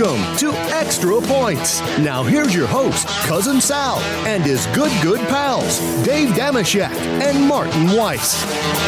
Welcome to Extra Points. Now here's your host, Cousin Sal, and his good, good pals, Dave Dameshek and Martin Weiss.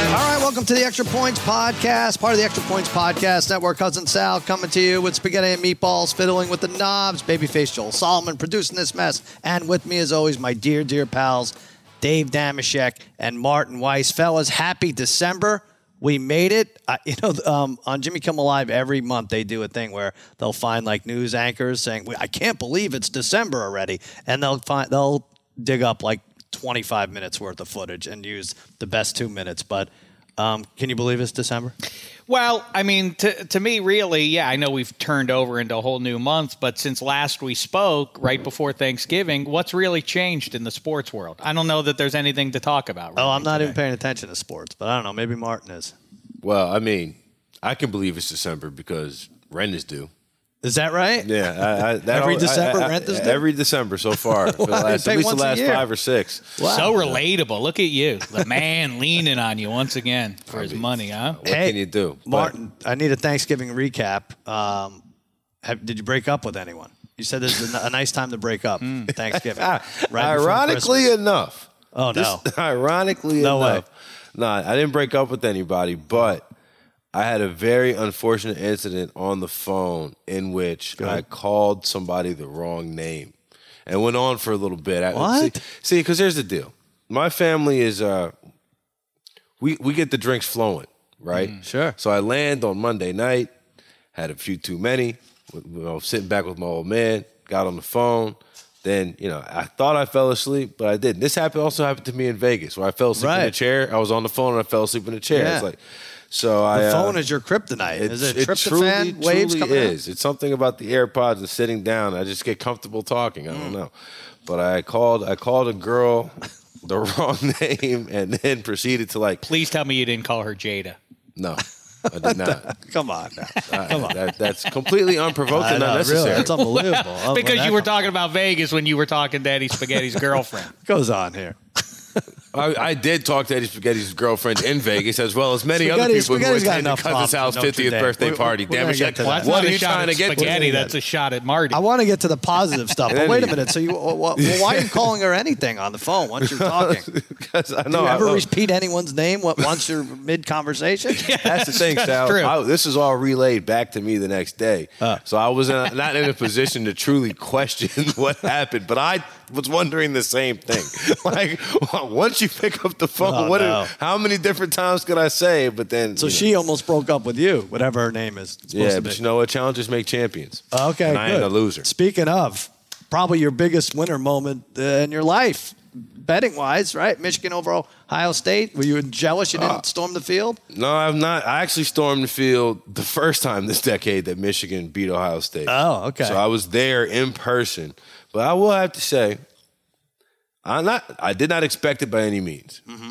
All right, welcome to the Extra Points Podcast, part of the Extra Points Podcast Network. Cousin Sal coming to you with spaghetti and meatballs, fiddling with the knobs, babyface Joel Solomon producing this mess, and with me, as always, my dear, dear pals, Dave Dameshek and Martin Weiss. Fellas, happy December. We made it. Uh, you know, um, on Jimmy Kimmel Live, every month they do a thing where they'll find like news anchors saying, "I can't believe it's December already," and they'll find they'll dig up like 25 minutes worth of footage and use the best two minutes. But um, can you believe it's December? Well, I mean, to, to me, really, yeah, I know we've turned over into a whole new month, but since last we spoke, right before Thanksgiving, what's really changed in the sports world? I don't know that there's anything to talk about. Oh, I'm not today. even paying attention to sports, but I don't know. Maybe Martin is. Well, I mean, I can believe it's December because rent is due. Is that right? Yeah, I, I, that Every al- December I- I- rent is due? Every December so far, for the last, at least the last five or six. Wow. So relatable. Look at you, the man leaning on you once again for his money, huh? What Hey, can you do, But Martin, I need a Thanksgiving recap. Um, have, did you break up with anyone? You said this is a, a nice time to break up. Thanksgiving. right ironically enough, Oh, no. this- ironically No way. enough, no, I didn't break up with anybody, but I had a very unfortunate incident on the phone in which I called somebody the wrong name, and went on for a little bit. I- What? See, because here's the deal. My family is uh, we we get the drinks flowing, right? Mm, sure. So I land on Monday night, had a few too many. You know, sitting back with my old man, got on the phone. Then you know, I thought I fell asleep, but I didn't. This happened also happened to me in Vegas, where I fell asleep in a chair. I was on the phone and I fell asleep in a chair. Yeah. It's like, so I The uh, phone is your kryptonite. it, is it it tryptophan truly, waves truly coming out? is. It's something about the AirPods and sitting down. I just get comfortable talking. I Mm. don't know, but I called. I called a girl the wrong name and then proceeded to like, Please tell me you didn't call her Jada. no, I did not. Come on now. Uh, that, that's completely unprovoked and unnecessary. really, that's unbelievable. Oh, Because you were talking about Vegas when you were talking to Eddie Spaghetti's girlfriend. goes on here. I, I did talk to Eddie Spaghetti's girlfriend in Vegas, as well as many other Spaghetti- people who Spaghetti's got attended Cousin's house 50th Dame. birthday We're- party. we're Damn gonna it, get to that. What are you trying to at get? to? spaghetti. That's a shot at Marty. I want to get to the positive stuff, but wait a minute. So you, well, well, why are you calling her anything on the phone once you're talking? Do 'Cause I you know. I ever know. repeat anyone's name once you're mid conversation? That's the thing, Sal. true. I- this is all relayed back to me the next day. Uh. so I was in, not in a position to truly question what happened, but I was wondering the same thing. like, once you pick up the phone, Oh, what? no. how many different times could I say? But then, So you know, she almost broke up with you, whatever her name is. Yeah, but be. you know what? Challenges make champions. Okay, and I good. ain't a loser. Speaking of, probably your biggest winner moment uh, in your life, betting wise, right? Michigan over Ohio State. Were you jealous you didn't Uh, storm the field? No, I'm not. I actually stormed the field the first time this decade that Michigan beat Ohio State. Oh, okay. So I was there in person, but I will have to say, I'm not. I did not expect it by any means. Mm-hmm.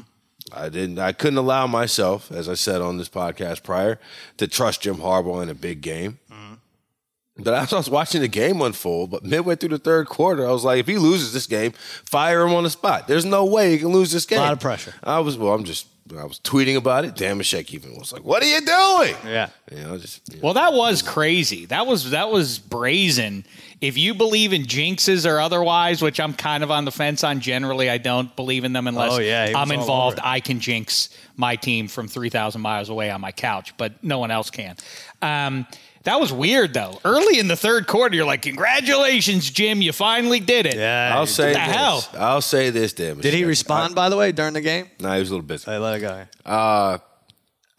I didn't. I couldn't allow myself, as I said on this podcast prior, to trust Jim Harbaugh in a big game. Mm-hmm. But as I was watching the game unfold, but midway through the third quarter, I was like, if he loses this game, fire him on the spot. There's no way he can lose this game. A lot of pressure. I was well. I'm just. I was tweeting about it. Dameshek even was like, "What are you doing?" Yeah. You know, just you know. Well, that was crazy. That was that was brazen. If you believe in jinxes or otherwise, which I'm kind of on the fence on, generally I don't believe in them unless Oh, yeah, I'm involved. I can jinx my team from 3,000 miles away on my couch, but no one else can. Um, that was weird though. Early in the third quarter, you're like, "Congratulations, Jim! You finally did it." Yeah. I'll say the this. hell? I'll say this, Dameshek. Did he respond, by the way, during the game? No, he was a little busy. I let it go. Uh,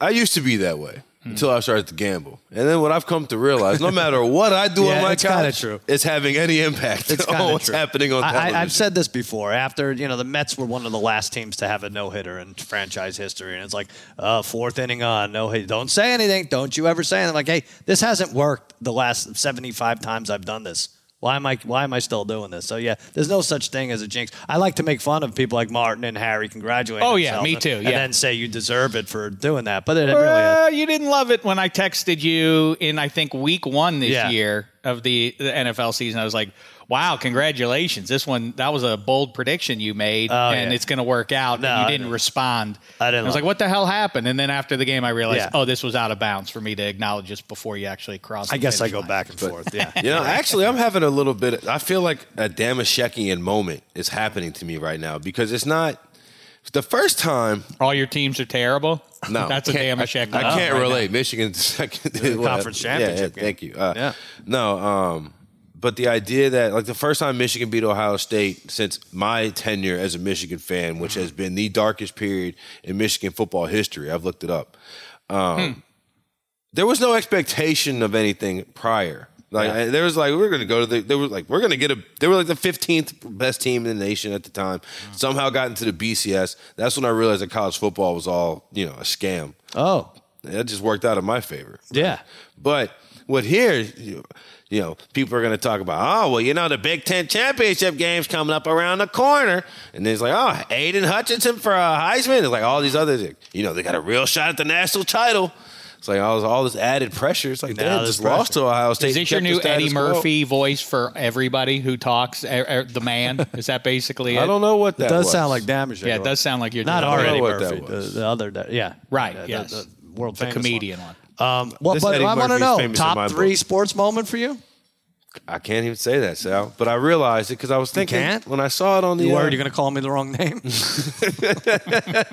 I used to be that way. Until I started to gamble, and then what I've come to realize, no matter what I do Yeah, on my it's couch, true. it's having any impact It's on what's true. happening on television. I, I've said this before. After you know, the Mets were one of the last teams to have a no hitter in franchise history, and it's like uh, fourth inning on, no hit. Don't say anything. Don't you ever say anything. Like, hey, this hasn't worked the last seventy five times I've done this. Why am I why am I still doing this? So yeah, there's no such thing as a jinx. I like to make fun of people like Martin and Harry congratulating. Oh, yeah, me too, And then say you deserve it for doing that. But it really Uh, you didn't love it when I texted you in I think week one this Yeah. year of the, the NFL season. I was like, Wow, congratulations. This one, that was a bold prediction you made, Oh, and yeah. it's going to work out. No, and you didn't didn't. respond. I didn't I was like- like, what the hell happened? And then after the game, I realized, Yeah. oh, this was out of bounds for me to acknowledge this before you actually crossed I the guess I go line. back and forth. Yeah. You know, actually, I'm having a little bit. I feel like a Dameshekian moment is happening to me right now because it's not the first time. All your teams are terrible? No, That's a can't- damn I, check. I can't relate. Michigan's second conference yeah, yeah, championship game. thank you. Uh, Yeah. No, um, but the idea that like the first time Michigan beat Ohio State since my tenure as a Michigan fan, which has been the darkest period in Michigan football history. I've looked it up. Um, There was no expectation of anything prior. Like Yeah. there was like we are gonna go to the they were like we're gonna get a they were like the fifteenth best team in the nation at the time. Somehow got into the BCS. That's when I realized that college football was all you know a scam. Oh, That just worked out in my favor. yeah. But what here, you, you know, people are going to talk about, oh, well, you know, the Big Ten championship game's coming up around the corner. And then it's like, oh, Aidan Hutchinson for a Heisman. It's like all these others, you know, they got a real shot at the national title. It's like all this, all this added pressure. It's like, Now damn, there's just lost to Ohio State. Is this your new status Eddie quo. Murphy voice for everybody who talks? Er, er, the man? Is that basically it? I don't know what that It does was. sound like damage. Yeah, it does sound like you're Not doing our I don't Eddie know what that Murphy, the, the other, the- yeah, Right, the, yes. the, the world the famous comedian one. Um, well, This but Eddie I want to know famous in my top three book. sports moment for you. I can't even say that, Sal. But I realized it because I was thinking can't? when I saw it on the. You uh, worried you're going to call me the wrong name?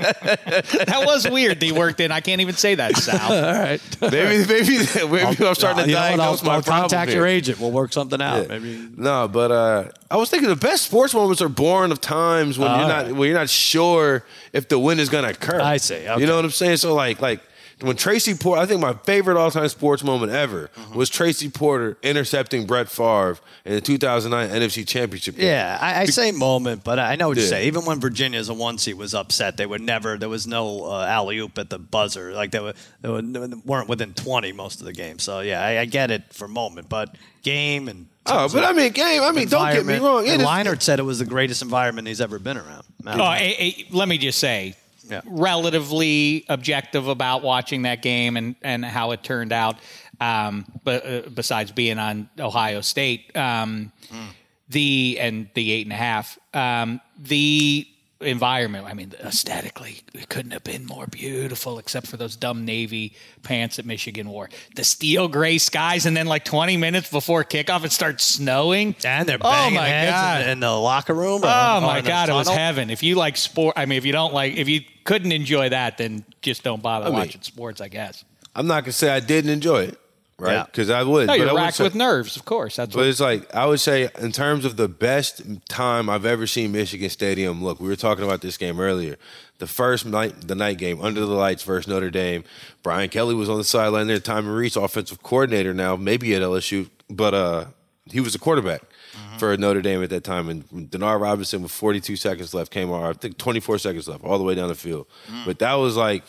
That was weird. They worked in. I can't even say that, Sal. All right. maybe, maybe, maybe I'm starting to you know what, diagnose I'll, my I'll problem contact here. your agent. We'll work something out. Yeah. Maybe. No, but uh, I was thinking the best sports moments are born of times when you're not right. when you're not sure if the win is going to occur. I see. Okay. You know what I'm saying? So like like when Tracy Porter, I think my favorite all time sports moment ever Mm-hmm. was Tracy Porter intercepting Brett Favre in the 2009 NFC Championship game. Yeah, I, I say moment, but I know what you Yeah. say. Even when Virginia as a one seed was upset, they would never. There was no uh, alley oop at the buzzer. Like they, were, they were, weren't within twenty most of the game. So yeah, I, I get it for moment, but game and Oh, but I mean, game. I mean, don't get me wrong. It and Leinart said it was the greatest environment he's ever been around. Oh, eh, eh, let me just say, Yeah. relatively objective about watching that game and, and how it turned out. Um, but uh, besides being on Ohio State, um, the and the eight and a half, um, the environment. I mean, aesthetically, it couldn't have been more beautiful, except for those dumb navy pants that Michigan wore. The steel gray skies, and then like 20 minutes before kickoff, it starts snowing. and they're Oh banging my heads God. in, the, in the locker room. Oh or my in God, it was heaven. If you like sport, I mean, if you don't like, if you couldn't enjoy that, then just don't bother mean- watching sports, I guess. I'm not gonna say I didn't enjoy it, right? Yeah. Because I would. No, you're racked say- with nerves, of course. That's But what. it's like I would say in terms of the best time I've ever seen Michigan Stadium look. We were talking about this game earlier. The first night, the night game, under the lights versus Notre Dame. Brian Kelly was on the sideline there. Tommy Rees, offensive coordinator now, maybe at LSU, but uh, he was a quarterback for Notre Dame at that time. And Denard Robinson with 42 seconds left came on. I think 24 seconds left, all the way down the field. But that was like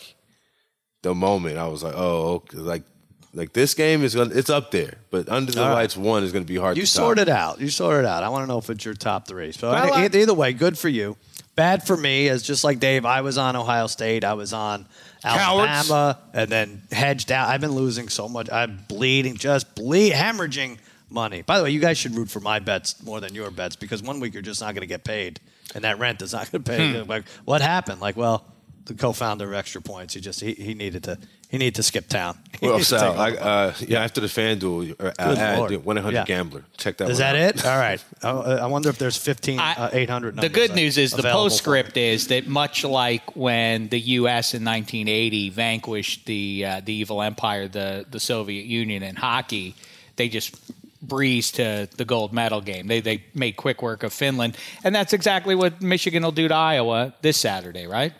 the moment. I was like, oh, okay. like. Like this game is gonna, it's up there, but under the All right. lights one is gonna be hard. You to top. sorted out. You sorted out. I want to know if it's your top three. So Well, I- I- either way, good for you. Bad for me is just like Dave. I was on Ohio State. I was on Alabama, and then hedged out. I've been losing so much. I'm bleeding, just bleed, hemorrhaging money. By the way, you guys should root for my bets more than your bets because one week you're just not going to get paid, and that rent is not going to pay. Hmm. Like, what happened? Like, well, the co-founder of Extra Points, he just he, he needed to he needed to skip town. He Well, Sal, I, uh, yeah, after the FanDuel uh, Good ad, one eight hundred gambler. Check that. Is one that out. it? All right. Oh, uh, I wonder if there's 15, I- uh, 800 the good news is the postscript is that much like when the U.S. in 1980 vanquished the uh, the evil empire, the the Soviet Union in hockey, they just breezed to the gold medal game. They they made quick work of Finland, and that's exactly what Michigan will do to Iowa this Saturday, right?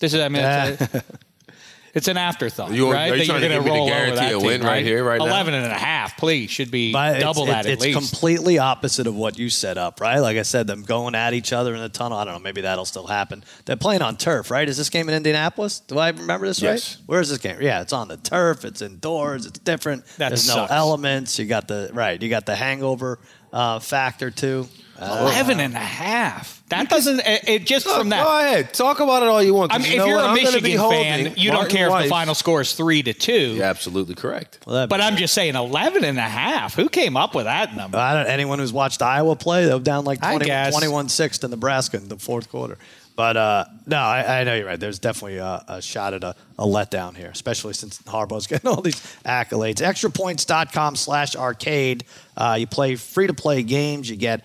This is I mean. It's, a, it's an afterthought, You- right? are you trying you're to give me the roll over guarantee that of team, win right here, right now? 11 and a half, please. Should be But double it's, that it's, at it's least. completely opposite of what you set up, right? Like I said, them going at each other in the tunnel. I don't know. Maybe that'll still happen. They're playing on turf, right? Is this game in Indianapolis? Do I remember this Yes. right? Where is this game? Yeah, it's on the turf. It's indoors. It's different. That There's sucks. no elements. You got the right. You got the hangover uh, factor too. 11 and a half. That doesn't, it, it just from that. Go ahead. Talk about it all you want. I 'cause mean, you if know you're what? a I'm Michigan fan, holding you don't Martin care if the final score is three to two. You're absolutely correct. Well, But I'm just saying 11 and a half. Who came up with that number? I don't, anyone who's watched Iowa play, they were down like 20, 21-6 to Nebraska in the fourth quarter. But uh, no, I, I know you're right. There's definitely a, a shot at a, a letdown here, especially since Harbaugh's getting all these accolades. Extrapoints.com slash arcade. Uh, you play free-to-play games. You get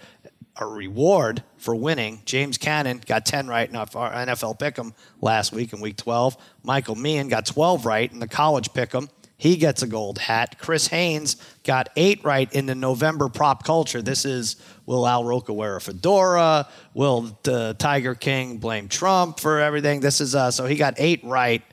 a reward for winning. James Cannon got 10 right in our NFL Pick'em last week in Week 12. Michael Meehan got 12 right in the college Pick'em. He gets a gold hat. Chris Haynes got eight right in the November prop culture. This is will Al Roker wear a fedora? Will the Tiger King blame Trump for everything? This is uh, so he got eight right.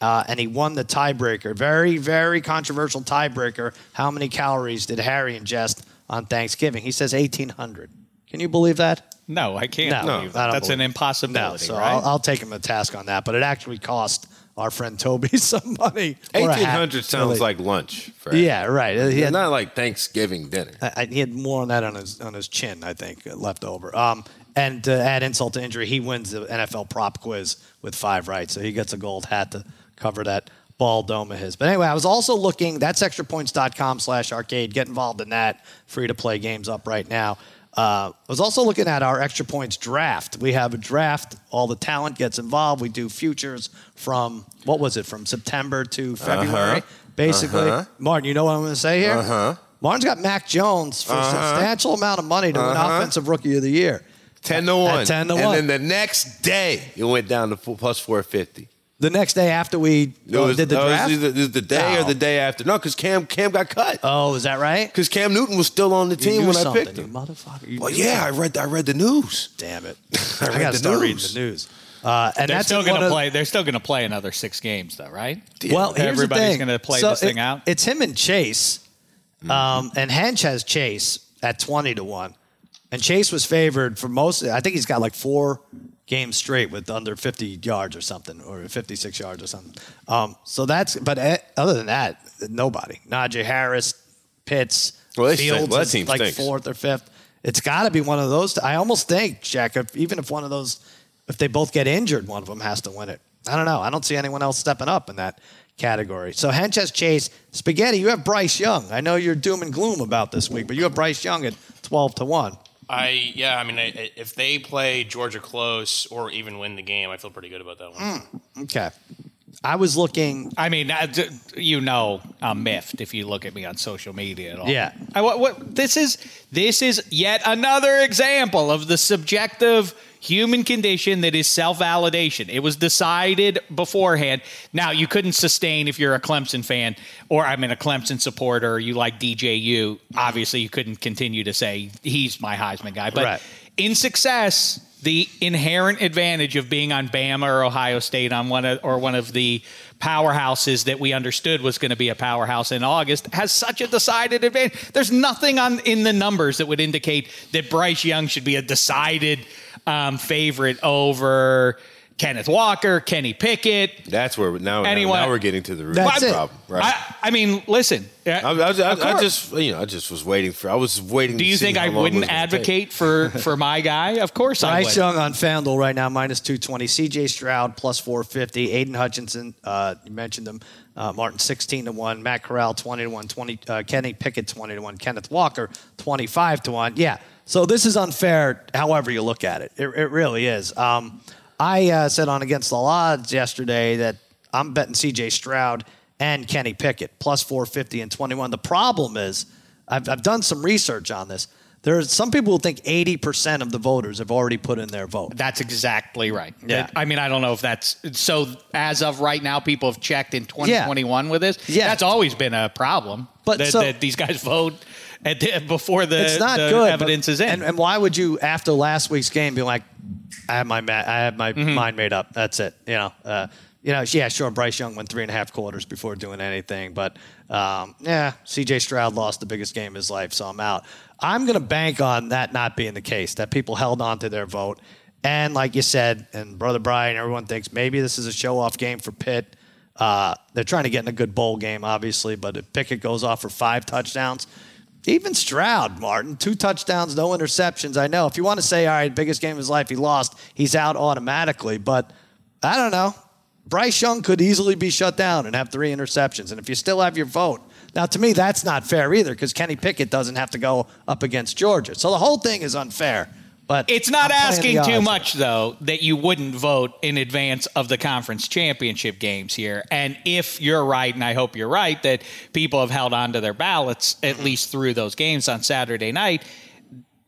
Uh, and he won the tiebreaker. Very, very controversial tiebreaker. How many calories did Harry ingest on Thanksgiving? He says 1,800. Can you believe that? No, I can't No, believe I that. don't That's an believe it. impossibility, No, so right? I'll, I'll take him to task on that. But it actually cost our friend Toby some money. or a hat. 1800 sounds Really. like lunch. For Yeah, right. He had, not like Thanksgiving dinner. I, I- he had more on that on his on his chin, I think, uh, left over. Um, and to add insult to injury, he wins the NFL prop quiz with five right, so he gets a gold hat to cover that ball dome of his. But anyway, I was also looking. That's extrapoints.com slash arcade. Get involved in that. Free to play games up right now. Uh, I was also looking at our extra points draft. We have a draft. All the talent gets involved. We do futures from what was it from September to February, basically. Uh-huh. Martin, you know what I'm going to say here? Uh-huh. Martin's got Mac Jones for a substantial amount of money to win Uh-huh. Offensive Rookie of the Year. 10 to 1. 10 to and 1. then the next day, it went down to plus 450. The next day after we It uh, was, did the no, it was draft. either- it was the day or the day after. No, because Cam Cam got cut. oh, is that right? Because Cam Newton was still on the You team knew when I something, picked you him. motherfucker. You Well, knew yeah, I read I read the news. Damn it! I I, read got to the start reading news. the news. Uh, and they're that's still going to play. They're still going to play another six games, though, right? Well, here's everybody's the thing. going to play So this thing out. It's him and Chase, um, and Hench has Chase at twenty to one, and Chase was favored for most. I think he's got like four games straight with under fifty yards or something, or fifty six yards or something. Um, so that's. But eh, other than that, nobody. Najee Harris, Pitts, Well. Fields, Well, that is team like stinks. fourth or fifth. It's got to be one of those. I almost think, Jack, if, even if one of those, if they both get injured, one of them has to win it. I don't know. I don't see anyone else stepping up in that category. So Hench has Chase. Spaghetti, you have Bryce Young. I know you're doom and gloom about this week, but you have Bryce Young at 12 to 1. I yeah, I mean, I, I- if they play Georgia close or even win the game, I feel pretty good about that one. Mm, okay. I was looking. I mean, I- d- you know, I'm miffed if you look at me on social media at all. Yeah. I, what, what, this is this is yet another example of the subjective human condition that is self-validation. It was decided beforehand. Now you couldn't sustain if you're a Clemson fan or I'm mean a Clemson supporter. You like DJU. Obviously, you couldn't continue to say he's my Heisman guy. But Right. in success, the inherent advantage of being on Bama or Ohio State on one of, or one of the powerhouses that we understood was going to be a powerhouse in August has such a decided advantage. There's nothing on in the numbers that would indicate that Bryce Young should be a decided um, favorite over Kenneth Walker, Kenny Pickett. That's where now, now, Anyone- now we're getting to the root That's of the it. problem, right? I, I mean, listen. I, I, I, I just you know I just was waiting for I was waiting. Do you see think how I wouldn't was take. advocate for for my guy? Of course I Bryce would. Young on FanDuel right now, minus 220. CJ Stroud, plus 450. Aidan Hutchinson, uh, you mentioned him. Uh, Martin, 16 to 1. Matt Corral, 20 to 1. 20, uh, Kenny Pickett, 20 to 1. Kenneth Walker, 25 to 1. Yeah. So this is unfair, however you look at it. It, it really is. Um, I uh, said on Against the Odds yesterday that I'm betting CJ Stroud and Kenny Pickett, plus 450 and 21. The problem is, I've, I've done some research on this. There's some people who think 80% of the voters have already put in their vote. That's exactly right. Yeah. I mean, I don't know if that's so. As of right now, people have checked in 2021 with this. Yeah. that's always been a problem. But that, so- that these guys vote the, before the, it's not the good. but- evidence is in. And, and why would you, after last week's game, be like, I have my ma- I have my Mm-hmm. mind made up. That's it. You know, uh, you know, yeah, sure. Bryce Young went three and a half quarters before doing anything, but um, yeah, C.J. Stroud lost the biggest game of his life, so I'm out. I'm going to bank on that not being the case. That people held on to their vote, and like you said, and brother Brian, everyone thinks maybe this is a show-off game for Pitt. Uh, they're trying to get in a good bowl game, obviously, but if Pickett goes off for five touchdowns, Even Stroud, Martin, two touchdowns, no interceptions. I know. If you want to say, all right, biggest game of his life, he lost, he's out automatically. But I don't know. Bryce Young could easily be shut down and have three interceptions. And if you still have your vote, now to me, that's not fair either because Kenny Pickett doesn't have to go up against Georgia. So the whole thing is unfair. But It's not I'm asking too much, though, that you wouldn't vote in advance of the conference championship games here. And if you're right, and I hope you're right, that people have held on to their ballots at least through those games on Saturday night,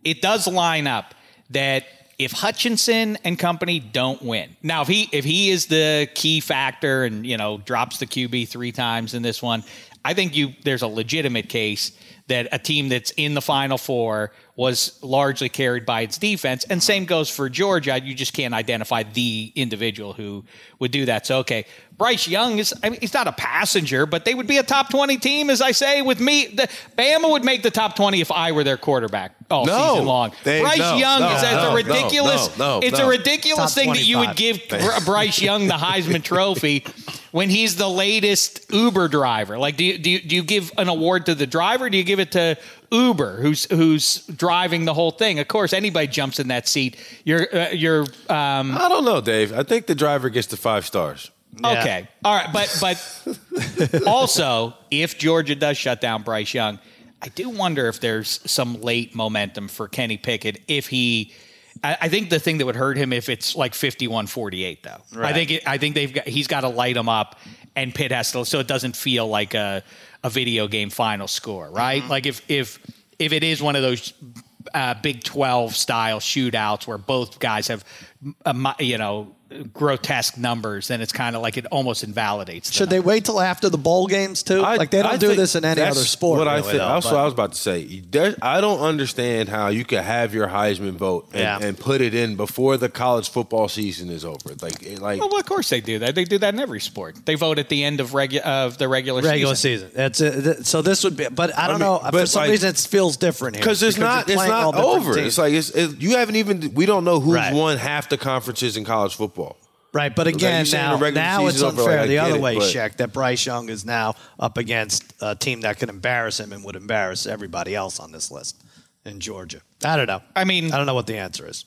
it does line up that if Hutchinson and company don't win, now if he if he is the key factor and you know drops the QB three times in this one, I think you there's a legitimate case that a team that's in the Final Four was largely carried by its defense, and same goes for Georgia. You just can't identify the individual who would do that. So okay, Bryce Young is I mean he's not a passenger, but they would be a top twenty team, as I say. With me, the, Bama would make the top twenty if I were their quarterback all No. season long. They- Bryce no, Young no, is as no, a ridiculous. no, no, it's no. a ridiculous Top thing that you would give Br- Bryce Young the Heisman Trophy when he's the latest Uber driver. Like, do you, do you do you give an award to the driver? Do you give it to Uber, who's who's driving the whole thing? Of course, anybody jumps in that seat. You're uh, you're um, I don't know, Dave. I think the driver gets the five stars. Yeah. okay. All right, but but also, if Georgia does shut down Bryce Young, I do wonder if there's some late momentum for Kenny Pickett if he. I I think the thing that would hurt him if it's like 51-48 though. I think it, I think they've got he's got to light him up and Pitt has to so it doesn't feel like a a video game final score, right? Mm-hmm. Like if if if it is one of those uh, Big 12 style shootouts where both guys have you know grotesque numbers, then it's kind of like it almost invalidates. the Should they wait till after the bowl games too? I- like they don't I do this in any that's other sport. What I think, though, that's but- I was about to say. I don't understand how you could have your Heisman vote and, Yeah. and put it in before the college football season is over. Like, like Well, of course they do that. They do that in every sport. They vote at the end of regu- of the regular, regular season. season. That's it. Th- So this would be, but I don't mean, know. For some like- reason, it feels different here because it's you're not, it's playing all not over. teams. It's like it's, it, you haven't even. We don't know who's Right. won half the conferences in college football. Right, but again, you're now, now it's unfair like, the other it, way, but- Sheck, that Bryce Young is now up against a team that could embarrass him and would embarrass everybody else on this list in Georgia. I don't know. I mean- I don't know what the answer is,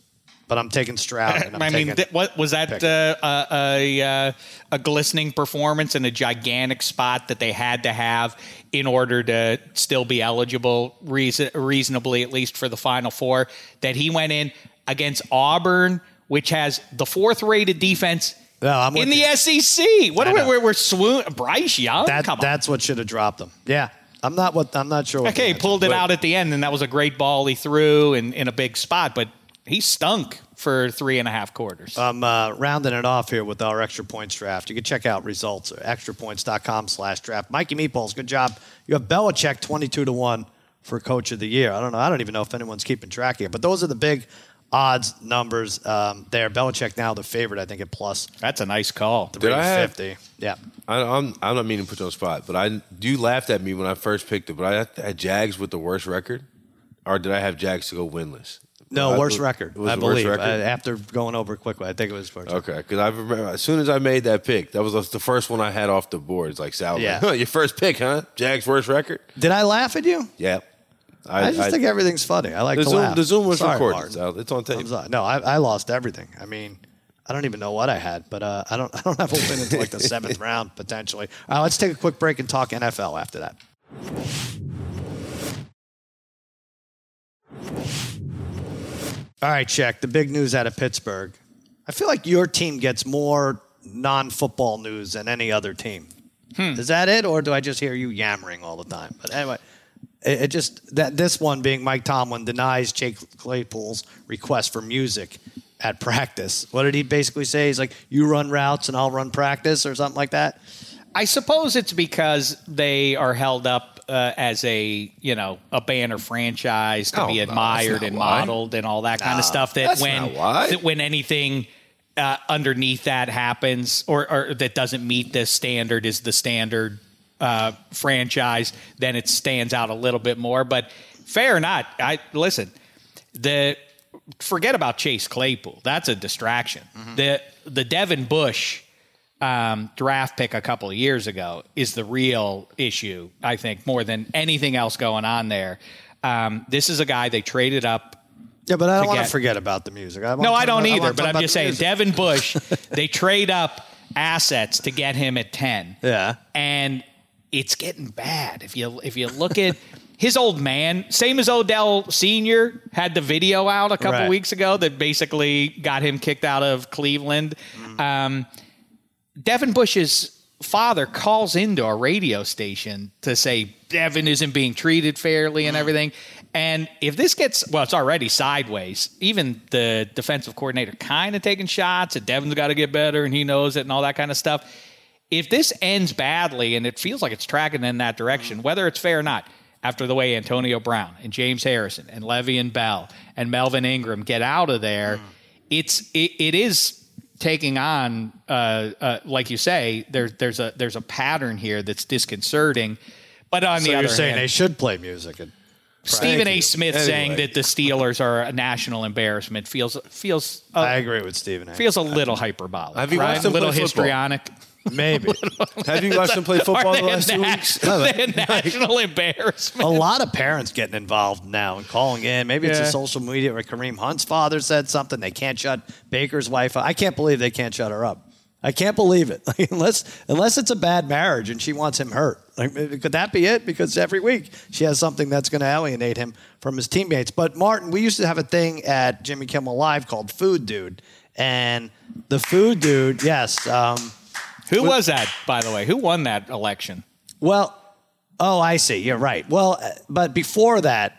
but I'm taking Stroud. And I'm I mean, taking, th- what was that? Uh, a, a, uh, a glistening performance and a gigantic spot that they had to have in order to still be eligible, reason, reasonably at least for the Final Four. That he went in against Auburn, which has the fourth rated defense. No, in the you. SEC. What I are we? We're, we're swoon. Bryce Young. that, Come on. that's what should have dropped them. Yeah, I'm not what I'm not sure. What Okay, he pulled it but- out at the end, and that was a great ball he threw in, in a big spot, but he stunk for three and a half quarters. I'm uh, rounding it off here with our extra points draft. You can check out results at extrapoints.com slash draft. Mikey Meatballs, good job. You have Belichick 22 to 1 for coach of the year. I don't know. I don't even know if anyone's keeping track here, but those are the big odds numbers um, there. Belichick now the favorite, I think, at plus That's a nice call. Did I have- 350. Yeah. I, I'm I'm not meaning to put you on the spot, but I you laughed at me when I first picked it. But I had Jags with the worst record, or did I have Jags to go winless? No, I- worst it record, was I the worst believe. record? Uh, after going over it quickly, I think it was worst. Okay, because I remember as soon as I made that pick, that was the first one I had off the board. It's like Sal, Yeah. like, huh, your first pick, huh? Jags worst record. Did I laugh at you? Yeah, I, just think everything's funny. I like the to Zoom. laugh. The Zoom was Sorry, recorded. Martin. Sal. It's on tape. I'm. No, I, I lost everything. I mean, I don't even know what I had, but uh, I don't. I don't have a win until like the seventh round potentially. All right, let's take a quick break and talk NFL after that. All right, check the big news out of Pittsburgh. I feel like your team gets more non-football news than any other team. Is that it, or do I just hear you yammering all the time? But anyway, it, it just that this one being Mike Tomlin denies Jake Claypool's request for music at practice. What did he basically say? He's like, "You run routes and I'll run practice," or something like that. I suppose it's because they are held up uh, as a you know a banner franchise to Oh, be admired not and why. modeled and all that kind of stuff. That that's when that when anything uh, underneath that happens or, or that doesn't meet the standard is the standard uh, franchise, then it stands out a little bit more. But fair or not, I listen. The forget about Chase Claypool. That's a distraction. Mm-hmm. The the Devin Bush um, draft pick a couple of years ago is the real issue. I think more than anything else going on there. Um, this is a guy they traded up Yeah, but I don't want to Forget. about the music. I no, I don't want either. to But I'm just saying, music. Devin Bush, they trade up assets to get him at ten. Yeah. and it's getting bad. If you if you look at his old man, same as Odell Senior had the video out a couple Right. weeks ago that basically got him kicked out of Cleveland. Um, Devin Bush's father calls into a radio station to say Devin isn't being treated fairly and everything. And if this gets, well, it's already sideways. Even the defensive coordinator kind of taking shots at Devin's got to get better and he knows it and all that kind of stuff. If this ends badly and it feels like it's tracking in that direction, whether it's fair or not, after the way Antonio Brown and James Harrison and Le'Veon Bell and Melvin Ingram get out of there, it's it, it is taking on, uh, uh, like you say, there, there's a there's a pattern here that's disconcerting. But on So the you're other saying hand, they should play music. And, Stephen A. Smith Anyway. saying that the Steelers are a national embarrassment feels feels uh, I agree with Stephen. A. feels a little hyperbolic. Have you right? watched a little histrionic? football? Histrionic. Maybe Have you watched them play football the last two weeks? a national embarrassment. a lot of parents getting involved now and calling in. Maybe it's Yeah. a social media where Kareem Hunt's father said something. They can't shut Baker's wife up. I can't believe they can't shut her up. I can't believe it. Like, unless unless it's a bad marriage and she wants him hurt. Like, maybe- could that be it? Because every week she has something that's going to alienate him from his teammates. But Martin, we used to have a thing at Jimmy Kimmel Live called Food Dude, and the Food Dude, yes. Um, Who was that, by the way? Who won that election? Well, oh, I see. You're right. Well, uh, but before that,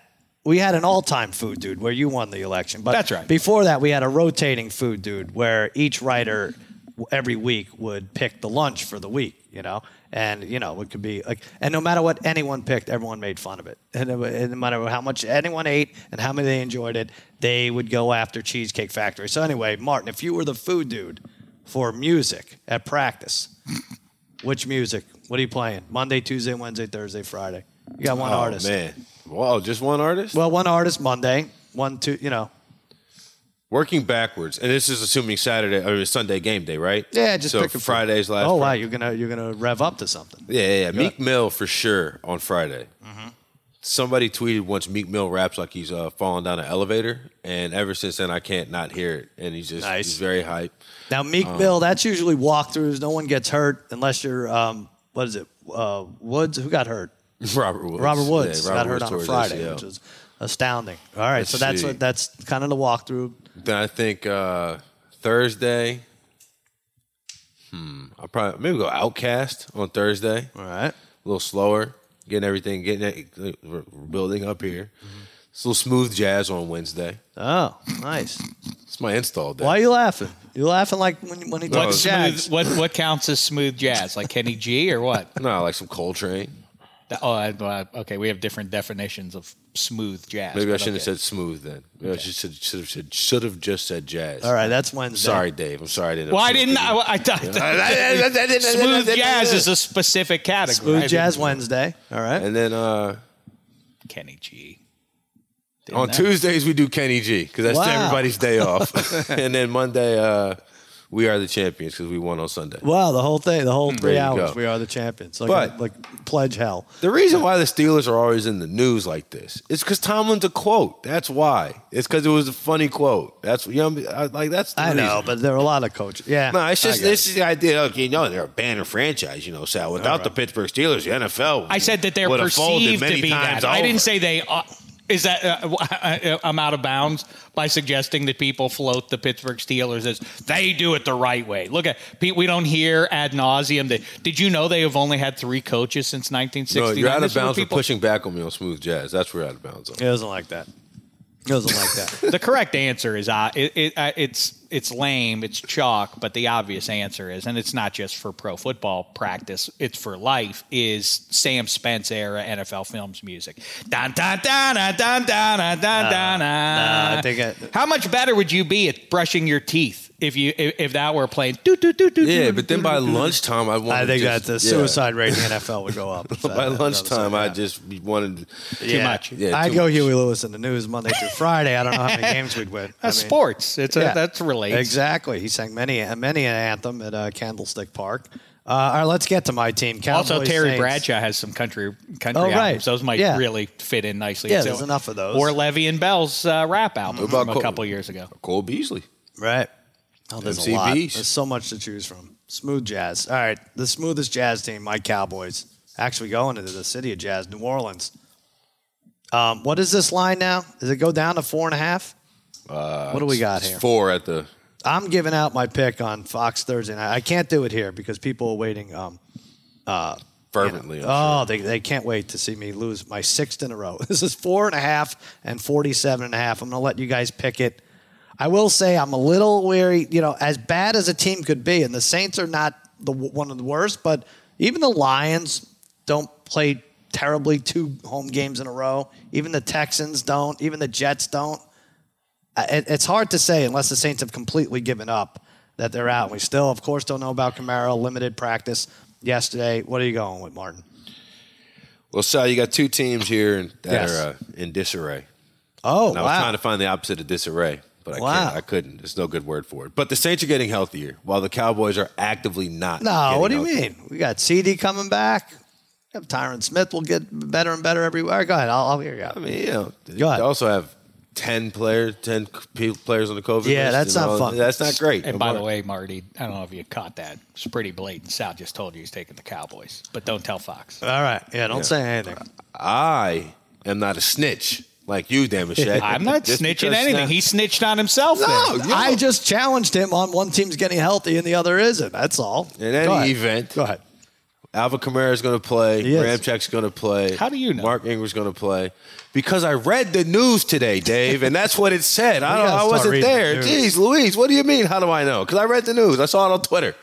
we had an all-time food dude where you won the election. But That's right. Before that, we had a rotating food dude where each writer w- every week would pick the lunch for the week. You know, and you know it could be like, and no matter what anyone picked, everyone made fun of it. And, it, wa- and no matter how much anyone ate and how many they enjoyed it, they would go after Cheesecake Factory. So anyway, Martin, if you were the food dude for music at practice. Which music? What are you playing? Monday, Tuesday, Wednesday, Thursday, Friday. You got one oh artist. man, wow, just one artist. Well, one artist Monday, one two. You know, Working backwards, and this is assuming Saturday or Sunday game day, right? yeah, just so pick Friday's last. Oh wow, Friday. you're gonna you're gonna rev up to something. Yeah, yeah, yeah. Meek Mill for sure on Friday. Mm-hmm. Somebody tweeted once Meek Mill raps like he's uh, falling down an elevator, and ever since then I can't not hear it, and he's just Nice. he's very hype. Now Meek Uh-huh. Mill, that's usually walkthroughs. No one gets hurt unless you're um, what is it? Uh, Woods. Who got hurt? Robert Woods. Robert Woods Yeah, got Robert hurt Woods on a Friday, which is astounding. All right, Let's so that's what that's kind of the walkthrough. Then I think uh, Thursday. Hmm. I'll probably maybe go OutKast on Thursday. All right. A little slower, getting everything, getting it, we're building up here. Mm-hmm. It's a little smooth jazz on Wednesday. Oh, nice. It's my install day. Why are you laughing? You're laughing like when when he What, talks Jags? smooth, what what counts as smooth jazz? Like Kenny G or what? No, like some Coltrane. Oh, I- okay. We have different definitions of smooth jazz. Maybe I shouldn't okay. have said smooth then. Maybe I should, should, should have said should have just said jazz. All right, that's Wednesday. Sorry, Dave. I'm sorry I didn't. Well, I didn't. of I, you. I thought smooth jazz is a specific category. Smooth Jazz Wednesday. All right. And then uh, Kenny G. on know. Tuesdays we do Kenny G because that's Wow. everybody's day off. and then Monday uh, we are the champions because we won on Sunday. Wow, the whole thing, the whole three hours, go. we are the champions. Like, But- like pledge hell. The reason why the Steelers are always in the news like this is because Tomlin's a quote. That's why. It's because it was a funny quote. That's you know I- like that's. The I know, but there are a lot of coaches. Yeah, No, it's I just get this is the idea. Okay, you know they're a banner franchise. You know, Sal. Without the Pittsburgh Steelers, the NFL. I said that they're would have folded perceived many to be times that. I over. didn't say they. Uh, is that uh, uh, I'm out of bounds by suggesting that people float the Pittsburgh Steelers as they do it the right way? Look at Pete. We don't hear ad nauseum that. Did you know they have only had three coaches since No, 1969? you're out of bounds for pushing back on me on smooth jazz. That's where you're out of bounds on. It doesn't like that. It doesn't like that. the correct answer is uh, it, it, uh, it's it's lame, it's chalk, but the obvious answer is, and it's not just for pro football practice, it's for life, is Sam Spence era NFL films music. Dun, dun, dun, dun, dun, dun, dun, dun, uh, think uh, How much better would you be at brushing your teeth if you if, if that were playing? Do, do, do, do, yeah, do, but then do, by do, lunchtime, I want. I think that the suicide yeah. rate in the NFL would go up. by lunchtime, I just wanted yeah. too much. Yeah, too I go much. Huey Lewis and the News Monday through Friday. I don't know how many games we'd win. That's I mean, sports. It's a, yeah. that's real relates. Exactly. He sang many many an anthem at uh, Candlestick Park. Uh, all right, let's get to my team. Cowboys, Also, Terry Saints. Bradshaw has some country country Oh, right. albums. Those might Yeah. really fit in nicely. Yeah, too. there's enough of those. Or Le'Veon Bell's uh, rap album What about from a Cole- couple years ago. Cole Beasley. Right. Oh, there's a lot. There's so much to choose from. Smooth jazz. All right, the smoothest jazz team, my Cowboys. Actually going into the city of jazz, New Orleans. Um, what is this line now? Does it go down to four and a half? Uh, What do we got here? Four at the. I'm giving out my pick on Fox Thursday night. I can't do it here because people are waiting. Um, Fervently. I'm oh, they, they can't wait to see me lose my sixth in a row. This is four and a half and 47 and a half. I'm going to let you guys pick it. I will say I'm a little weary, you know, as bad as a team could be, and the Saints are not the one of the worst, but even the Lions don't play terribly two home games in a row. Even the Texans don't. Even the Jets don't. It, it's hard to say unless the Saints have completely given up that they're out. We still, of course, don't know about Kamara. Limited practice yesterday. What are you going with, Martin? Well, Sal, you got two teams here that Yes. are uh, in disarray. Oh, And I was wow. trying to find the opposite of disarray, but I Wow. can't. I couldn't. There's no good word for it. But the Saints are getting healthier, while the Cowboys are actively not. No, what do you healthy. mean? We got CD coming back. Have Tyron Smith will get better and better everywhere. Go ahead. I'll, I'll hear you out. I mean, you know, Go they ahead. also have ten players, ten players on the COVID. Yeah, list that's not all- fun. That's not great. And by the way, Marty, I don't know if you caught that. It's pretty blatant. Sal just told you he's taking the Cowboys, but don't tell Fox. All right. Yeah, don't say anything. I am not a snitch like you, Dameshek. I'm not Just snitching anything. now- He snitched on himself. No, there. you know, I just challenged him on one team's getting healthy and the other isn't. That's all. In any Go ahead. event- Go ahead. Alvin Kamara is going to play. He is. Ramczyk's going to play. How do you know? Mark Ingram's going to play because I read the news today, Dave, and that's what it said. I don't. I wasn't reading there. the. Jeez, Louise, what do you mean? How do I know? Because I read the news. I saw it on Twitter.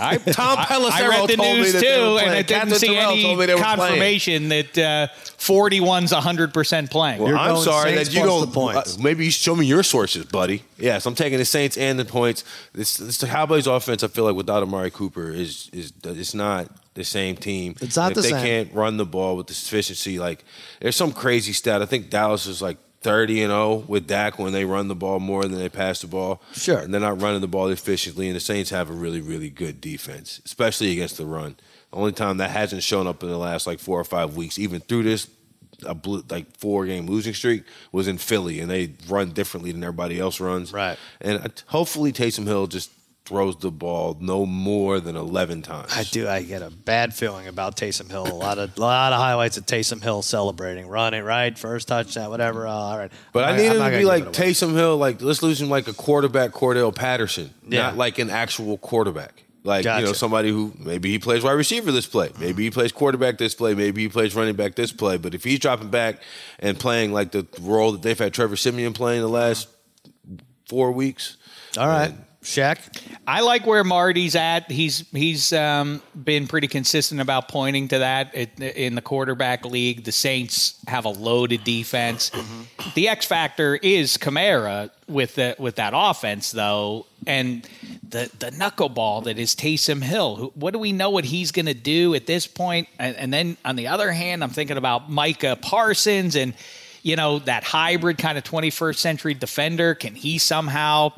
I, Tom I- Pelissero I read the told me news that too, and. I didn't Katherine see Terrell any told me they were playing. confirmation that uh, 41's 100% playing. Well, You're I'm sorry Saints that you don't. the points. uh, maybe you show me your sources, buddy. Yes, I'm taking the Saints and the points. This, this the Cowboys offense. I feel like without Amari Cooper is is it's not the same team. It's not And the if they same. can't run the ball with the sufficiency. Like there's some crazy stat. I think Dallas is like 30 and 0 with Dak when they run the ball more than they pass the ball. Sure. and they're not running the ball efficiently. And the Saints have a really really good defense, especially against the run. The only time that hasn't shown up in the last like four or five weeks, even through this a blue, like four game losing streak was in Philly, and they run differently than everybody else runs. Right. And uh, hopefully Taysom Hill just throws the ball no more than eleven times. I do. I get a bad feeling about Taysom Hill. A lot of lot of highlights of Taysom Hill celebrating, running right, first touchdown, whatever. Uh, all right, But I I'm need not him to be like. Taysom Hill. Like let's lose him like a quarterback, Cordarrelle Patterson, Yeah. not like an actual quarterback. Like you know somebody who maybe he plays wide receiver this play, maybe he plays quarterback this play, maybe he plays running back this play. But if he's dropping back and playing like the role that they've had Trevor Siemian playing the last four weeks, All right, Shaq. I like where Marty's at. He's he's um, been pretty consistent about pointing to that it, in the quarterback league. The Saints have a loaded defense. The X factor is Kamara with the with that offense though, and the the knuckleball that is Taysom Hill. What do we know what he's going to do at this point? And, and then on the other hand, I'm thinking about Micah Parsons and you know that hybrid kind of 21st century defender. Can he somehow?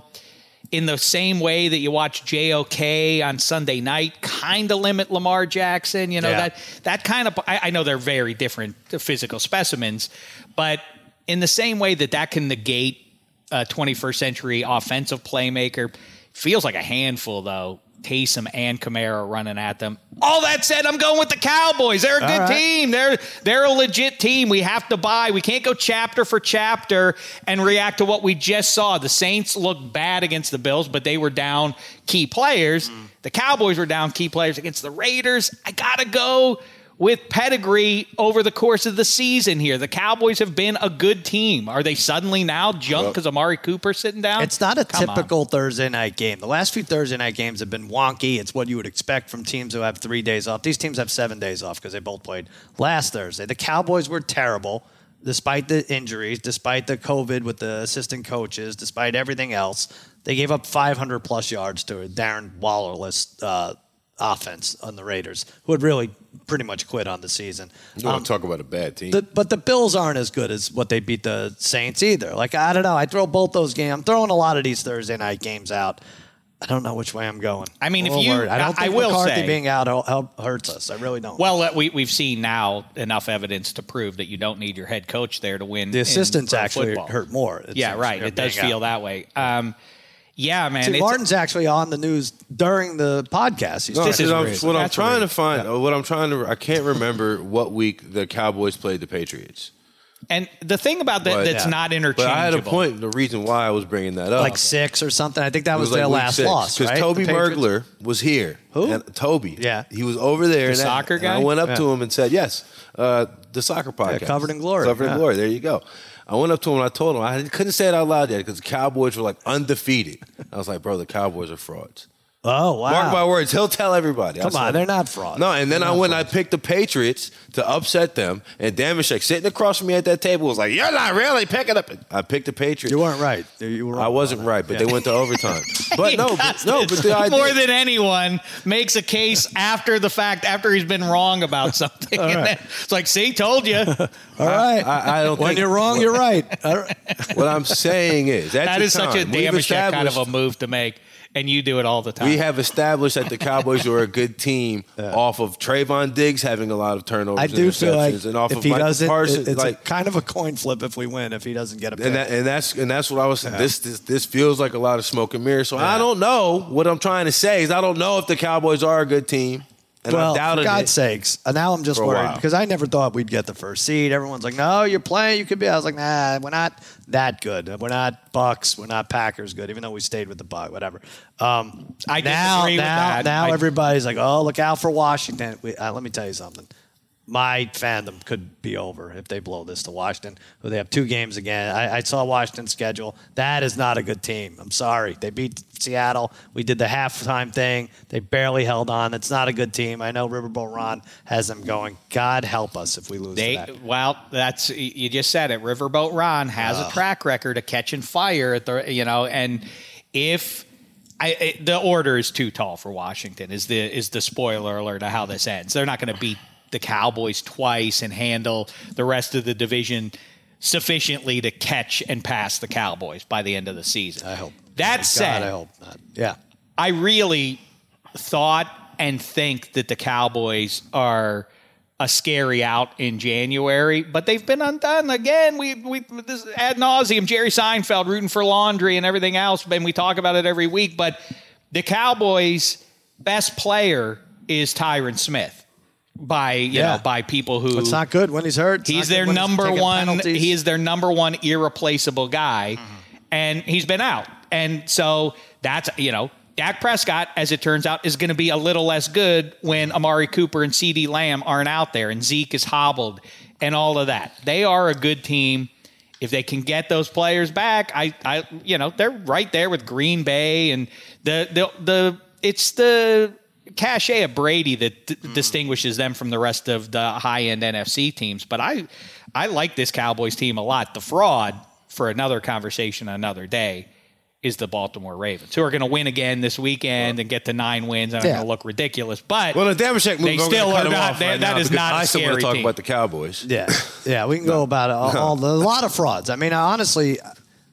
In the same way that you watch JOK on Sunday night, kind of limit Lamar Jackson. You know Yeah. that that kind of. I, I know they're very different uh, physical specimens, but in the same way that that can negate a 21st century offensive playmaker, feels like a handful though. Taysom and Kamara running at them. All that said, I'm going with the Cowboys. They're a good right. team. They're they're a legit team. We have to buy. We can't go chapter for chapter and react to what we just saw. The Saints looked bad against the Bills, but they were down key players. Mm. The Cowboys were down key players against the Raiders. I gotta go with pedigree over the course of the season here. The Cowboys have been a good team. Are they suddenly now junk because Amari Cooper sitting down? It's not a Come on. typical Thursday night game. The last few Thursday night games have been wonky. It's what you would expect from teams who have three days off. These teams have seven days off because they both played last Thursday. The Cowboys were terrible, despite the injuries, despite the COVID with the assistant coaches, despite everything else. They gave up 500 plus yards to a Darren Wallerless uh, offense on the Raiders, who had really pretty much quit on the season. You want to talk about a bad team? The, but the Bills aren't as good as what they beat the Saints either. Like I don't know. I throw both those games. I'm throwing a lot of these Thursday night games out. I don't know which way I'm going. I mean, if you- worried. I don't I- I think will McCarthy say- being out hel- hel- hurts us. I really don't. Well, we we've seen now enough evidence to prove that you don't need your head coach there to win. the assistants pro actually football. hurt more. Yeah, seems, right. from It does feel out. that way. Um, yeah, man. See, it's- Martin's actually on the news during the podcast. He's No, This is what I'm, weird. what I'm trying weird. to find, uh, what I'm trying to, I can't remember what week the Cowboys played the Patriots. and the thing about that But- that's Yeah. not But interchangeable. I had a point. The reason why I was bringing that up, like six or something. I think that It was, like their week last six, loss, because right? Toby The Patriots? Mergler was here. Who? And Toby. Yeah. he was over there. and soccer and guy? I went up Yeah. to him and said, "Yes, uh, the soccer podcast, Covered in Glory, Covered yeah. in glory." There you go. I went up to him and I told him I couldn't say it out loud yet because the Cowboys were like undefeated. I was like, "Bro, the Cowboys are frauds." Oh wow! Mark my words, he'll tell everybody. I Come on, they're not frauds. No, and then They're I not went and I picked the Patriots to upset them, and Dameshek sitting across from me at that table was like, "You're not really picking up." I picked the Patriots. You weren't right. You were I wasn't right, but Yeah. they went to overtime. But no, but, no, but the idea, more than anyone makes a case after the fact, after he's been wrong about something. And then it's like, see, told you. All right. I, I don't when think you're wrong, you're right. All right. What I'm saying is that is that the is such a time, we've damage kind of a move to make, and you do it all the time. We have established that the Cowboys are a good team off of Trevon Diggs having a lot of turnovers. I do feel like interceptions, and off if of he Michael doesn't, Parsons, it's like, a kind of a coin flip if we win. If he doesn't get a pick. and that, and that's and that's what I was. This, this this feels like a lot of smoke and mirrors. So I don't know. What I'm trying to say is I don't know if the Cowboys are a good team, and well, I doubted for God's it. sakes. Uh, now I'm just For a worried while. because I never thought we'd get the first seed. Everyone's like, no, you're playing. You could be. I was like, nah, we're not that good. We're not Bucks. We're not Packers good, even though we stayed with the Buck, whatever. Um, I now, disagree with now, that. now I- everybody's like, oh, look out for Washington. We, uh, let me tell you something. My fandom could be over if they blow this to Washington, who they have two games again. I, I saw Washington's schedule. That is not a good team. I'm sorry. They beat Seattle. We did the halftime thing. They barely held on. It's not a good team. I know Riverboat Ron has them going. God help us if we lose They, that. well, that's you just said it. Riverboat Ron has a track record of catching fire at the you know, and if I, it, the order is too tall for Washington, is the is the spoiler alert of how this ends. They're not going to beat the Cowboys twice and handle the rest of the division sufficiently to catch and pass the Cowboys by the end of the season. I hope. That God, said, I hope not. Yeah. I really thought and think that the Cowboys are a scary out in January, but they've been undone again. We we this ad nauseum. Jerry Seinfeld rooting for laundry and everything else, and we talk about it every week. But the Cowboys' best player is Tyron Smith by you Yeah. know by people who It's not good when he's hurt. It's He's their number taking one. He is their number one irreplaceable guy, Mm-hmm. and he's been out. And so that's you know, Dak Prescott, as it turns out, is going to be a little less good when Amari Cooper and CeeDee Lamb aren't out there, and Zeke is hobbled, and all of that. They are a good team. If they can get those players back, I, I, you know, they're right there with Green Bay and the the the. It's the cachet of Brady that d- mm-hmm. distinguishes them from the rest of the high end NFC teams. But I, I like this Cowboys team a lot. The fraud for another conversation another day is the Baltimore Ravens, who are going to win again this weekend and get to nine wins and are Yeah. going to look ridiculous. But Well, the Dameshek move, They I'm still gonna are not- off they- right that now is because not a I still want to talk team. about the Cowboys. Yeah, yeah, we can go about it. All, all the, a lot of frauds. I mean, honestly,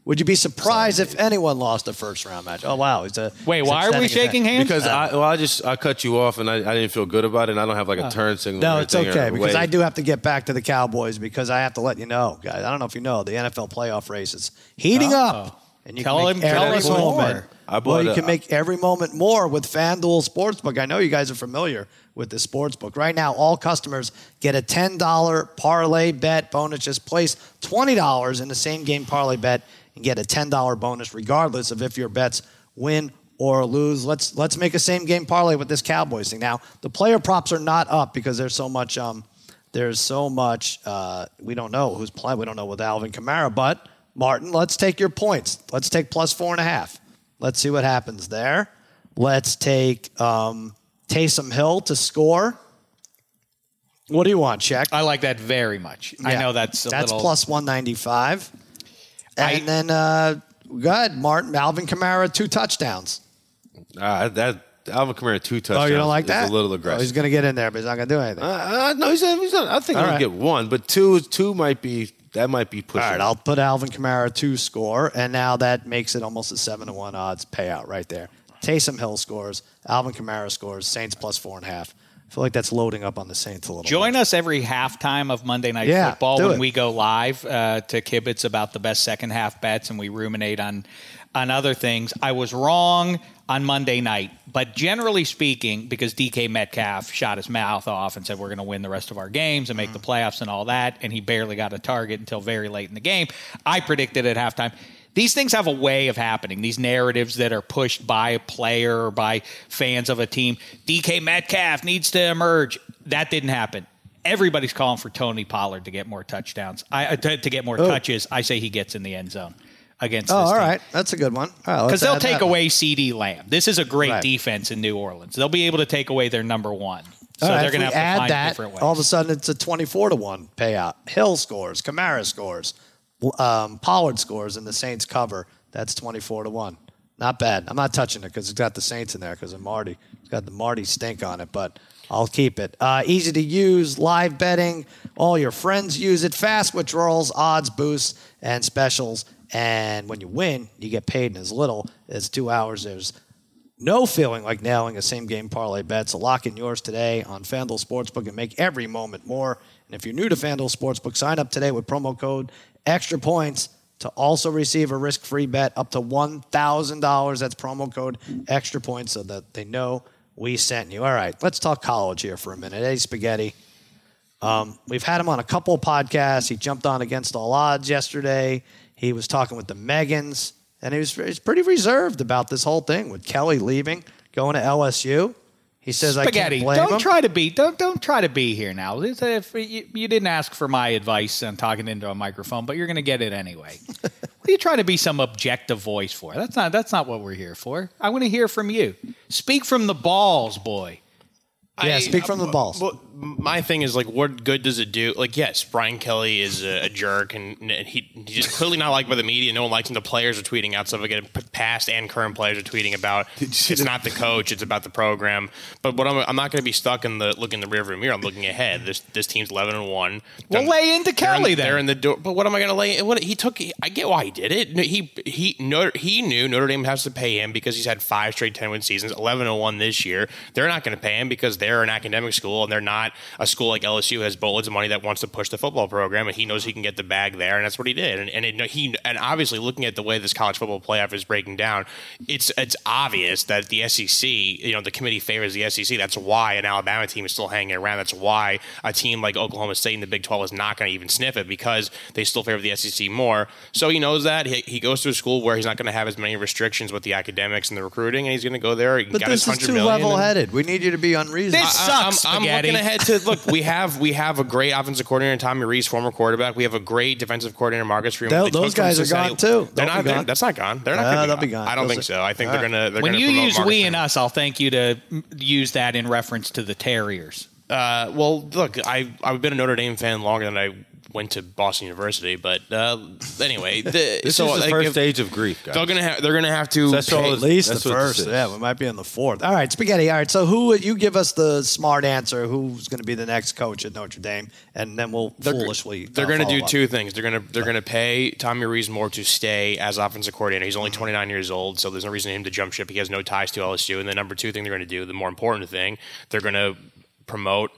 would you be surprised if anyone lost a first round match? Oh wow, it's a wait, he's why are we extending his shaking hands? Because I, well, I just I cut you off and I, I didn't feel good about it. and I don't have like a turn signal. Uh, No, or it's anything or okay because. I do have to get back to the Cowboys because I have to let you know, guys. I don't know if you know the NFL playoff race is heating up, and you Tell can him- make tell every us moment. more. I well, bought you a- can make every moment more with FanDuel Sportsbook. I know you guys are familiar with the sportsbook. Right now, all customers get a ten dollar parlay bet bonus. Just place twenty dollars in the same game parlay bet and get a ten dollar bonus, regardless of if your bets win or lose. Let's let's make a same game parlay with this Cowboys thing. Now, the player props are not up because there's so much. Um, there's so much. Uh, we don't know who's playing. We don't know with Alvin Kamara. But Martin, let's take your points. Let's take plus four and a half. Let's see what happens there. Let's take um, Taysom Hill to score. What do you want, check? I like that very much. I know that's a that's little, plus one ninety five. And I- then uh, good Martin Alvin Kamara two touchdowns. Ah, that Alvin Kamara two touchdowns. Oh, you don't like that? A little Oh, aggressive. he's going to get in there, but he's not going to do anything. Uh, uh, no, he's, he's not. I think All he'll right. get one, but two two might be that might be pushing. All right, I'll put Alvin Kamara two score, and now that makes it almost a seven to one odds payout right there. Taysom Hill scores, Alvin Kamara scores, Saints plus four and a half. I feel like that's loading up on the Saints a little. Join bit. us every halftime of Monday Night Yeah, Football when it. we go live uh, to Kibitz about the best second half bets and we ruminate on on other things. I was wrong on Monday night, but generally speaking, because DK Metcalf shot his mouth off and said we're going to win the rest of our games and make the playoffs and all that, and he barely got a target until very late in the game, I predicted at halftime. These things have a way of happening. These narratives that are pushed by a player or by fans of a team. DK Metcalf needs to emerge. That didn't happen. Everybody's calling for Tony Pollard to get more touchdowns. I uh, to, to get more touches. I say he gets in the end zone against. Oh, this all team. right, that's a good one. Because let's they'll take away CeeDee Lamb. This is a great Right. defense in New Orleans. They'll be able to take away their number one. So All right, they're going to have to add find that, different ways. all of a sudden it's a twenty-four to one payout. Hill scores, Kamara scores, um, Pollard scores, and the Saints cover. That's twenty-four to one. Not bad. I'm not touching it because it's got the Saints in there because of Marty. It's got the Marty stink on it, but I'll keep it. Uh, easy to use, live betting. All your friends use it. Fast withdrawals, odds boosts, and specials. And when you win, you get paid in as little as two hours. There's no feeling like nailing a same game parlay bet. So lock in yours today on FanDuel Sportsbook and make every moment more. And if you're new to FanDuel Sportsbook, sign up today with promo code extra points to also receive a risk free bet up to $1,000. That's promo code extra points so that they know we sent you. All right, let's talk college here for a minute. Hey, Spaghetti. Um, we've had him on a couple podcasts. He jumped on against all odds yesterday. He was talking with the Megans, and he was, he was pretty reserved about this whole thing with Kelly leaving, going to LSU. He says, Spaghetti. I can't blame don't him. try to be. Don't don't try to be here now. If you, you didn't ask for my advice on talking into a microphone, but you're going to get it anyway. what are you trying to be some objective voice for? That's not. That's not what we're here for. I want to hear from you. Speak from the balls, boy. yeah, I- speak from the uh, balls. Well, my thing is like, what good does it do? Like, yes, Brian Kelly is a, a jerk, and, and he, he's clearly not liked by the media. No one likes him. The players are tweeting out stuff again. Past and current players are tweeting about it's not the coach, it's about the program. But what I'm, I'm not going to be stuck in the looking in the rearview mirror. I'm looking ahead. This this team's 11 and one. Well, lay into they're in- Kelly then. They're in the door. But what am I going to lay? What he took? I get why he did it. He he Notre, he knew Notre Dame has to pay him because he's had five straight 10 win seasons, 11 and one this year. They're not going to pay him because they're an academic school and they're not a school like LSU has boatloads of money that wants to push the football program, and he knows he can get the bag there, and that's what he did. And and it, he and obviously looking at the way this college football playoff is breaking down, it's it's obvious that the SEC, you know, the committee favors the SEC. That's why an Alabama team is still hanging around. That's why a team like Oklahoma State in the Big 12 is not going to even sniff it because they still favor the SEC more. So he knows that he, he goes to a school where he's not going to have as many restrictions with the academics and the recruiting, and he's going to go there. He but got this his is too level headed. We need you to be unreasonable. This I- sucks, I'm, I'm looking ahead to look. We have we have a great offensive coordinator, Tommy Rees, former quarterback. We have a great defensive coordinator, Marcus Freeman. They'll- those guys are gone, too. They're They'll not. be they're- gone. That's not gone. They're not. Uh, gonna they'll be gone. I don't Those think are- so. I think they're gonna. They're when gonna you use Marcus we Freeman. and us, I'll thank you to use that in reference to the Terriers. Uh, well, look, I I've been a Notre Dame fan longer than I went to Boston University, but uh, anyway, the, This so is the like, first if- stage of grief, guys. They're gonna have. They're gonna have to. That's all pay- it's- At least That's the first. Yeah, we might be on the fourth. All right, spaghetti. All right, so who you give us the smart answer? Who's going to be the next coach at Notre Dame, and then we'll They're, foolishly. they're uh, going to do up. two things. They're going to they're going to pay Tommy Rees more to stay as offensive coordinator. He's only Mm-hmm. 29 years old, so there's no reason for him to jump ship. He has no ties to LSU. And the number two thing they're going to do, the more important thing, they're going to promote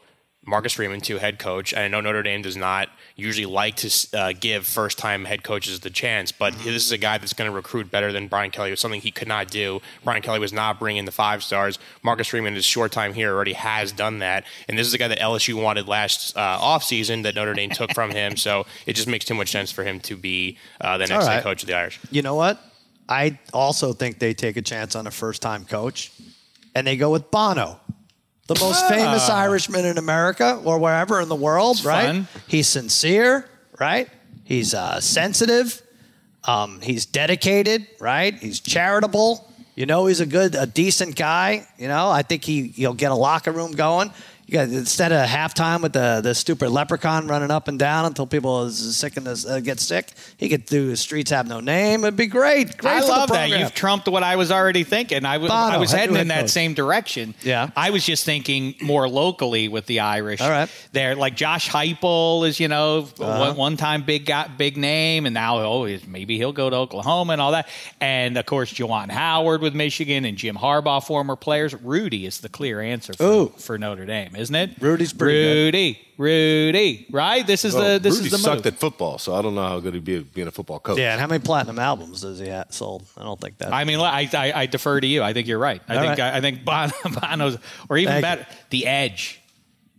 Marcus Freeman to head coach. I know Notre Dame does not usually like to uh, give first time head coaches the chance, but Mm-hmm. this is a guy that's going to recruit better than Brian Kelly. It was something he could not do. Brian Kelly was not bringing the five stars. Marcus Freeman, in his short time here, already has done that. And this is a guy that LSU wanted last uh, offseason that Notre Dame took from him. So it just makes too much sense for him to be uh, the next All head coach of the Irish. You know what? I also think they take a chance on a first time coach, and they go with Bono, the most famous Irishman in America or wherever in the world, right? fun. He's sincere, right? He's uh, sensitive. Um, he's dedicated, right? He's charitable. You know, he's a good, a decent guy. You know, I think he he'll get a locker room going. You instead of halftime with the the stupid leprechaun running up and down until people is sick and uh, get sick. He could do streets have no name. It'd be great. Great I love that. You've trumped what I was already thinking. I was, Bono, I was heading in that coach. same direction. Yeah. I was just thinking more locally with the Irish. All right. They're like Josh Heupel is, you know, Uh-huh. one, one time big got big name, and now oh, maybe he'll go to Oklahoma and all that. And of course, Juwan Howard with Michigan and Jim Harbaugh, former players. Rudy is the clear answer for, Ooh. for Notre Dame, isn't it? Rudy's pretty good. Rudy, Rudy, right? This is Well, the this Rudy is the sucked move. at football, so I don't know how good he'd be at being a football coach. yeah, and how many platinum albums does he have sold? I don't think that. I mean, I, I, I defer to you. I think you're right. I All think right. I, I think Bono, Bono's, or even Thank better, the Edge.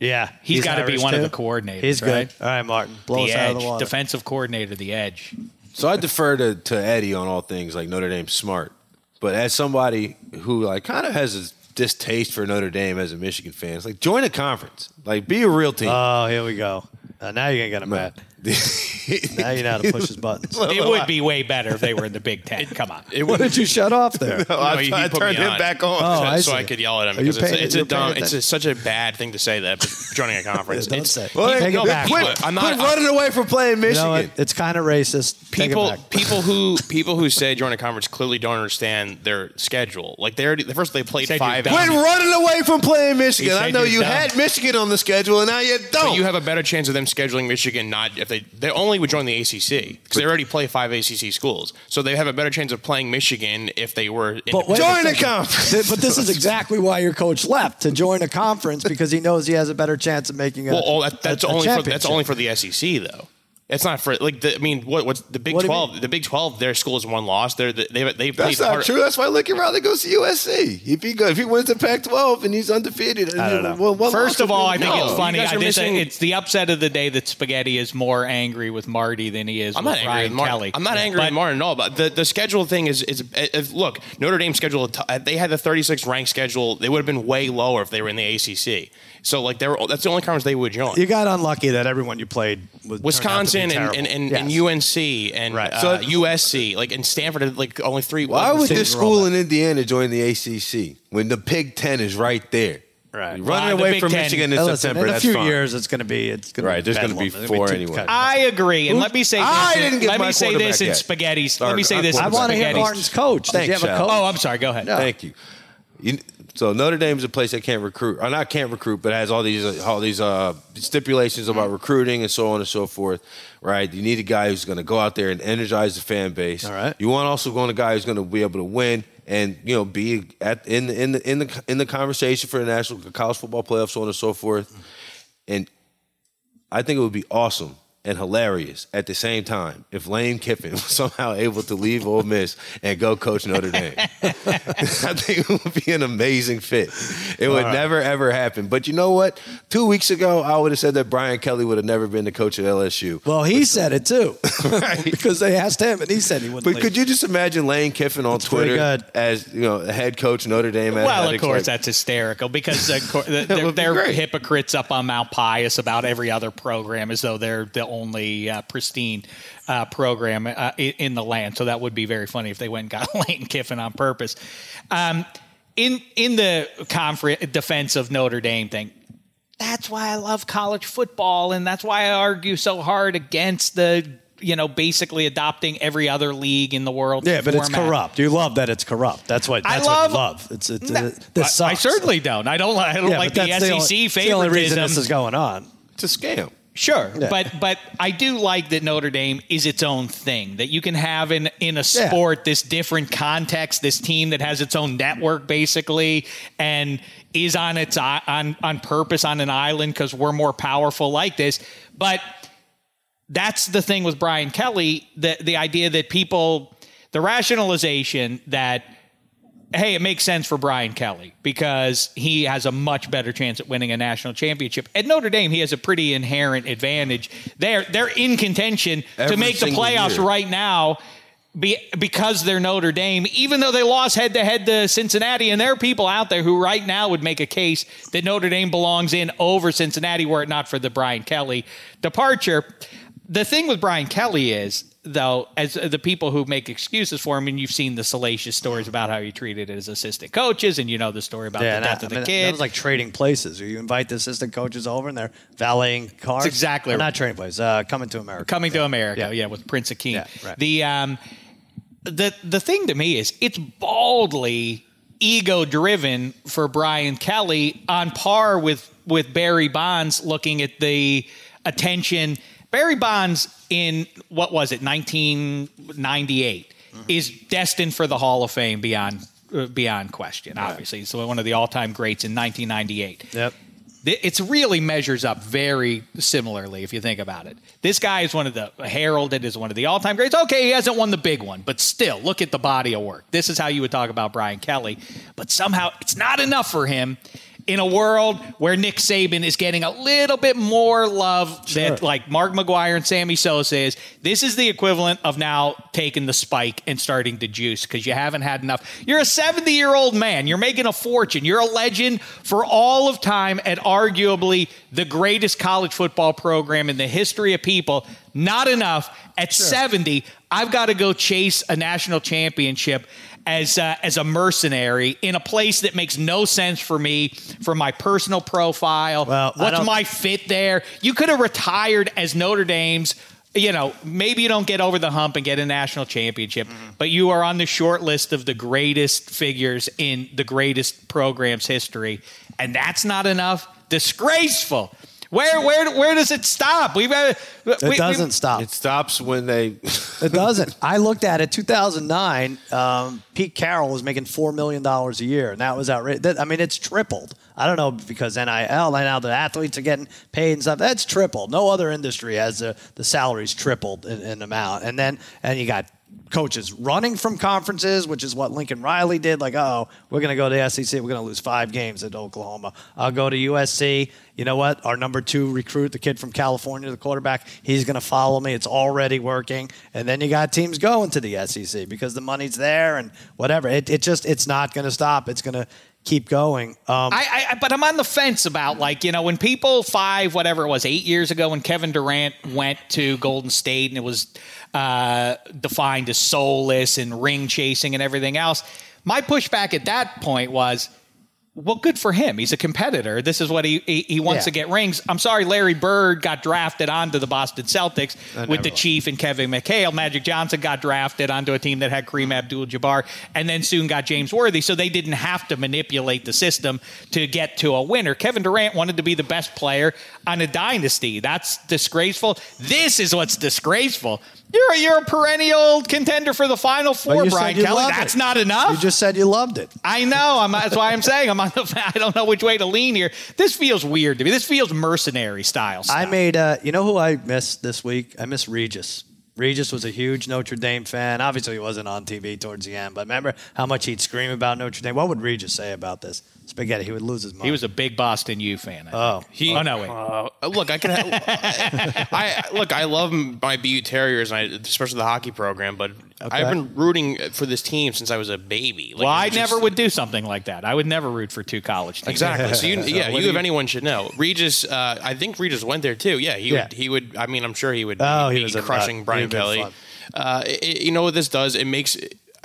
yeah, He's gotta be Irish, one of the coordinators, He's right? good. All right, Martin, blow the us out Edge, of the water. defensive coordinator, the Edge. So I defer to, to Eddie on all things like Notre Dame's smart. But as somebody who like kind of has a distaste for Notre Dame as a Michigan fan, it's like join a conference. Like be a real team. Oh, here we go. Uh, now you're gonna get him mad. Now you know how to push his buttons. It would be way better if they were in the Big Ten. Come on. It What would. did you shut off there? Oh, I, he- he I put turned me him on. back on. Oh, so, I so see. I could yell at him Are you because it's, paying- it's you're a dumb. paying It's a, such a bad thing to say that but joining a conference. Don't it's, say. Well, Take no, it back. quit, I'm quit not- running away from playing You Michigan. know what? It's kind of racist. Take it people back. people who people who say join a conference clearly don't understand their schedule. Like they already the first they played Said five. you're Quit running away from playing Michigan. He I know you're you dumb. had Michigan on the schedule, and now you don't. But you have a better chance of them scheduling Michigan not if they they only would join the ACC because they already play five ACC schools, so they have a better chance of playing Michigan if they were. But wait Join a conference. But this is exactly why your coach left to join a conference because he knows he has a better chance of making a. well, that, that's a- a only for that's only for the SEC though. It's not for like the, I mean, what what's the Big What Twelve? The Big Twelve, their school is one loss. They're they they they played That's not hard- true. That's why Lincoln Riley goes to USC. If he go, if he wins the Pac-12 and he's undefeated, I don't know. well, one First of all, I think be- it's funny. I are just, it's the upset of the day that Spaghetti is more angry with Marty than he is I'm with not angry Ryan with Martin. Kelly. I'm not angry But- with Martin at all. But the, the schedule thing is is uh, if, look Notre Dame schedule. They had the 36th ranked schedule. They would have been way lower if they were in the ACC. So like they were. That's the only conference they would join. You got unlucky that everyone you played was Wisconsin and, to and, and, terrible. and UNC and Right. uh, So- USC like and Stanford had like only three. Why would this school in Indiana join the ACC when the Big Ten is right there? Right. You're running the away from Ten- Michigan in Now, listen, September. in a that's few fine. years, it's going to be it's going to be Right, there's gonna be four anyway. I agree, and let me say this. I didn't get let my me say this in yet. spaghetti's. Or- Let me say this. I want to hear spaghetti's. Martin's coach. Does he Thanks, have a coach? Oh, I'm sorry. Go ahead. Thank you. you. So Notre Dame is a place that can't recruit, or not can't recruit, but has all these uh, all these uh, stipulations about recruiting and so on and so forth. Right? You need a guy who's going to go out there and energize the fan base. All right. You want also want a guy who's going to be able to win and you know be at in the in the in the in the conversation for the national college football playoffs, so on and so forth. And I think it would be awesome and hilarious at the same time if Lane Kiffin was somehow able to leave Ole Miss and go coach Notre Dame. I think it would be an amazing fit. It would never ever happen. But you know what? Two weeks ago, I would have said that Brian Kelly would have never been the coach at LSU. Well, he said it too, Right. because they asked him, and he said he wouldn't. But leave. could you just imagine Lane Kiffin on pretty Twitter good. as you know head coach Notre Dame? Well, of athletics? course, Like, that's hysterical because of course, they're, they're hypocrites up on Mount Pius about every other program as though they're the only uh, pristine uh, program uh, in the land. So that would be very funny if they went and got Lane Kiffin on purpose. Um, in in the conference defense of Notre Dame thing, that's why I love college football, and that's why I argue so hard against the you know basically adopting every other league in the world. yeah, but it's corrupt. You love that it's corrupt. That's what. I love- what you love. It's it's No, it, this I, I certainly don't. I don't. I don't Yeah, like the that's SEC only, favoritism. the only reason this is going on. it's a scam. Sure, Yeah. but but I do like that Notre Dame is its own thing. That you can have in in a Yeah. sport this different context, this team that has its own network basically, and is on its on on purpose on an island because we're more powerful like this. But that's the thing with Brian Kelly. The the idea that people, the rationalization that hey, it makes sense for Brian Kelly because he has a much better chance at winning a national championship. At Notre Dame, he has a pretty inherent advantage. They're they're in contention to make the playoffs year. right now. Be, because they're Notre Dame, even though they lost head to head to Cincinnati, and there are people out there who right now would make a case that Notre Dame belongs in over Cincinnati were it not for the Brian Kelly departure. the thing with Brian Kelly is, though, as the people who make excuses for him, and you've seen the salacious stories about how he treated his assistant coaches, and you know the story about the and death I- of I the mean, kid. That was like trading places. Where you invite the assistant coaches over and they're valeting cars. That's exactly Or right. not trading places. Uh, coming to America. coming to America, Yeah. yeah. with Prince Akeem. Yeah, right. The um, the the thing to me is it's baldly ego driven for Brian Kelly on par with with Barry Bonds looking at the attention. Barry Bonds in what was it 1998 is destined for the Hall of Fame beyond uh, beyond question. Obviously, so one of the all time greats in 1998 Yep. it's really measures up very similarly if you think about it. This guy is one of the heralded as one of the all-time greats. Okay, he hasn't won the big one, but still, look at the body of work. This is how you would talk about Brian Kelly, but somehow it's not enough for him in a world where Nick Saban is getting a little bit more love that like Mark McGwire and Sammy Sosa is. This is the equivalent of now taking the spike and starting to juice because you haven't had enough. You're a 70 year old man. You're making a fortune. You're a legend for all of time at arguably the greatest college football program in the history of people. Not enough. At 70, I've got to go chase a national championship as uh, as a mercenary in a place that makes no sense for me for my personal profile. Well, What's my fit there? You could have retired as Notre Dame's. You know, maybe you don't get over the hump and get a national championship, Mm-hmm. but you are on the short list of the greatest figures in the greatest program's history, and that's not enough. Disgraceful. Where where where does it stop? We've uh, It we- we- doesn't stop. It stops when they. It doesn't. I looked at it. 2009, um, Pete Carroll was making four million dollars a year, and that was outrageous. That- I mean, it's tripled. I don't know because NIL and now the athletes are getting paid and stuff. That's tripled. No other industry has the the salaries tripled in, in amount. And then and you got coaches running from conferences, which is what Lincoln Riley did. Like, oh, we're going to go to the SEC. We're going to lose five games at Oklahoma. I'll go to USC. You know what? Our number two recruit, the kid from California, the quarterback, he's going to follow me. It's already working. And then you got teams going to the SEC because the money's there and whatever. It, it just, it's not going to stop. It's going to keep going. Um, I, I, but I'm on the fence about like you know when people five whatever it was eight years ago when Kevin Durant went to Golden State and it was uh, defined as soulless and ring chasing and everything else. My pushback at that point was. Well, good for him. He's a competitor. This is what he he, he wants Yeah. to get rings. I'm sorry, Larry Bird got drafted onto the Boston Celtics with the never- Chief and Kevin McHale. Magic Johnson got drafted onto a team that had Kareem Abdul-Jabbar, and then soon got James Worthy. So they didn't have to manipulate the system to get to a winner. Kevin Durant wanted to be the best player on a dynasty. That's disgraceful. This is what's disgraceful. You're a, you're a perennial contender for the Final Four, Brian Kelly. That's it. not enough. You just said you loved it. I know. I'm, that's why I'm saying I'm on the. I don't know which way to lean here. This feels weird to me. This feels mercenary style. Stuff. I made, uh, you know who I missed this week? I missed Regis. Regis was a huge Notre Dame fan. Obviously, he wasn't on TV towards the end, but remember how much he'd scream about Notre Dame? What would Regis say about this? Spaghetti, he would lose his mind. He was a big Boston U fan. I Oh. think. He, oh no, wait. Uh, look, I can. I, I look. I love my BU Terriers, and I, especially the hockey program. But I've been rooting for this team since I was a baby. Like, well, I just- never would do something like that. I would never root for two college teams. Exactly. So you, yeah, what you do if you- anyone should know. Regis, uh, I think Regis went there too. Yeah, he Yeah. would. He would. I mean, I'm sure he would. Oh, be he was a crushing nut. Brian He'd Kelly. Uh, it- you know what this does? It makes.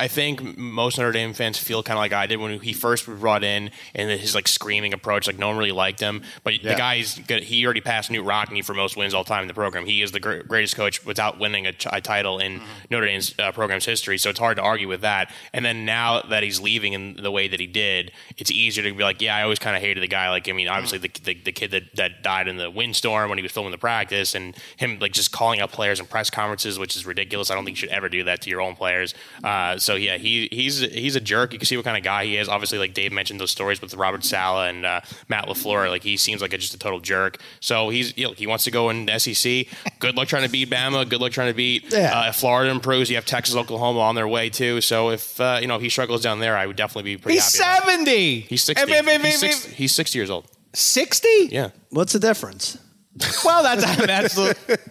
I think most Notre Dame fans feel kind of like I did when he first was brought in and his like screaming approach, like no one really liked him. But Yeah. the guy's good. He already passed Knute Rockne for most wins all time in the program. He is the gr- greatest coach without winning a, ch- a title in Mm-hmm. Notre Dame's uh, program's history. So it's hard to argue with that. And then now that he's leaving in the way that he did, it's easier to be like, yeah, I always kind of hated the guy. Like, I mean, obviously the, the, the kid that, that died in the windstorm when he was filming the practice, and him like just calling out players in press conferences, which is ridiculous. I don't think you should ever do that to your own players. Uh, so yeah, he he's he's a jerk. You can see what kind of guy he is. Obviously, like Dave mentioned those stories with Robert Saleh and uh, Matt LaFleur. Like he seems like a, just a total jerk. So he's you know, he wants to go in the SEC. Good luck trying to beat Bama. Good luck trying to beat Yeah. uh, if Florida improves. You have Texas, Oklahoma on their way too. So if uh, you know if he struggles down there, I would definitely be pretty He's happy. about it. seventy. He's sixty. He's sixty years old. Sixty. Yeah. What's the difference? Well, that's that's.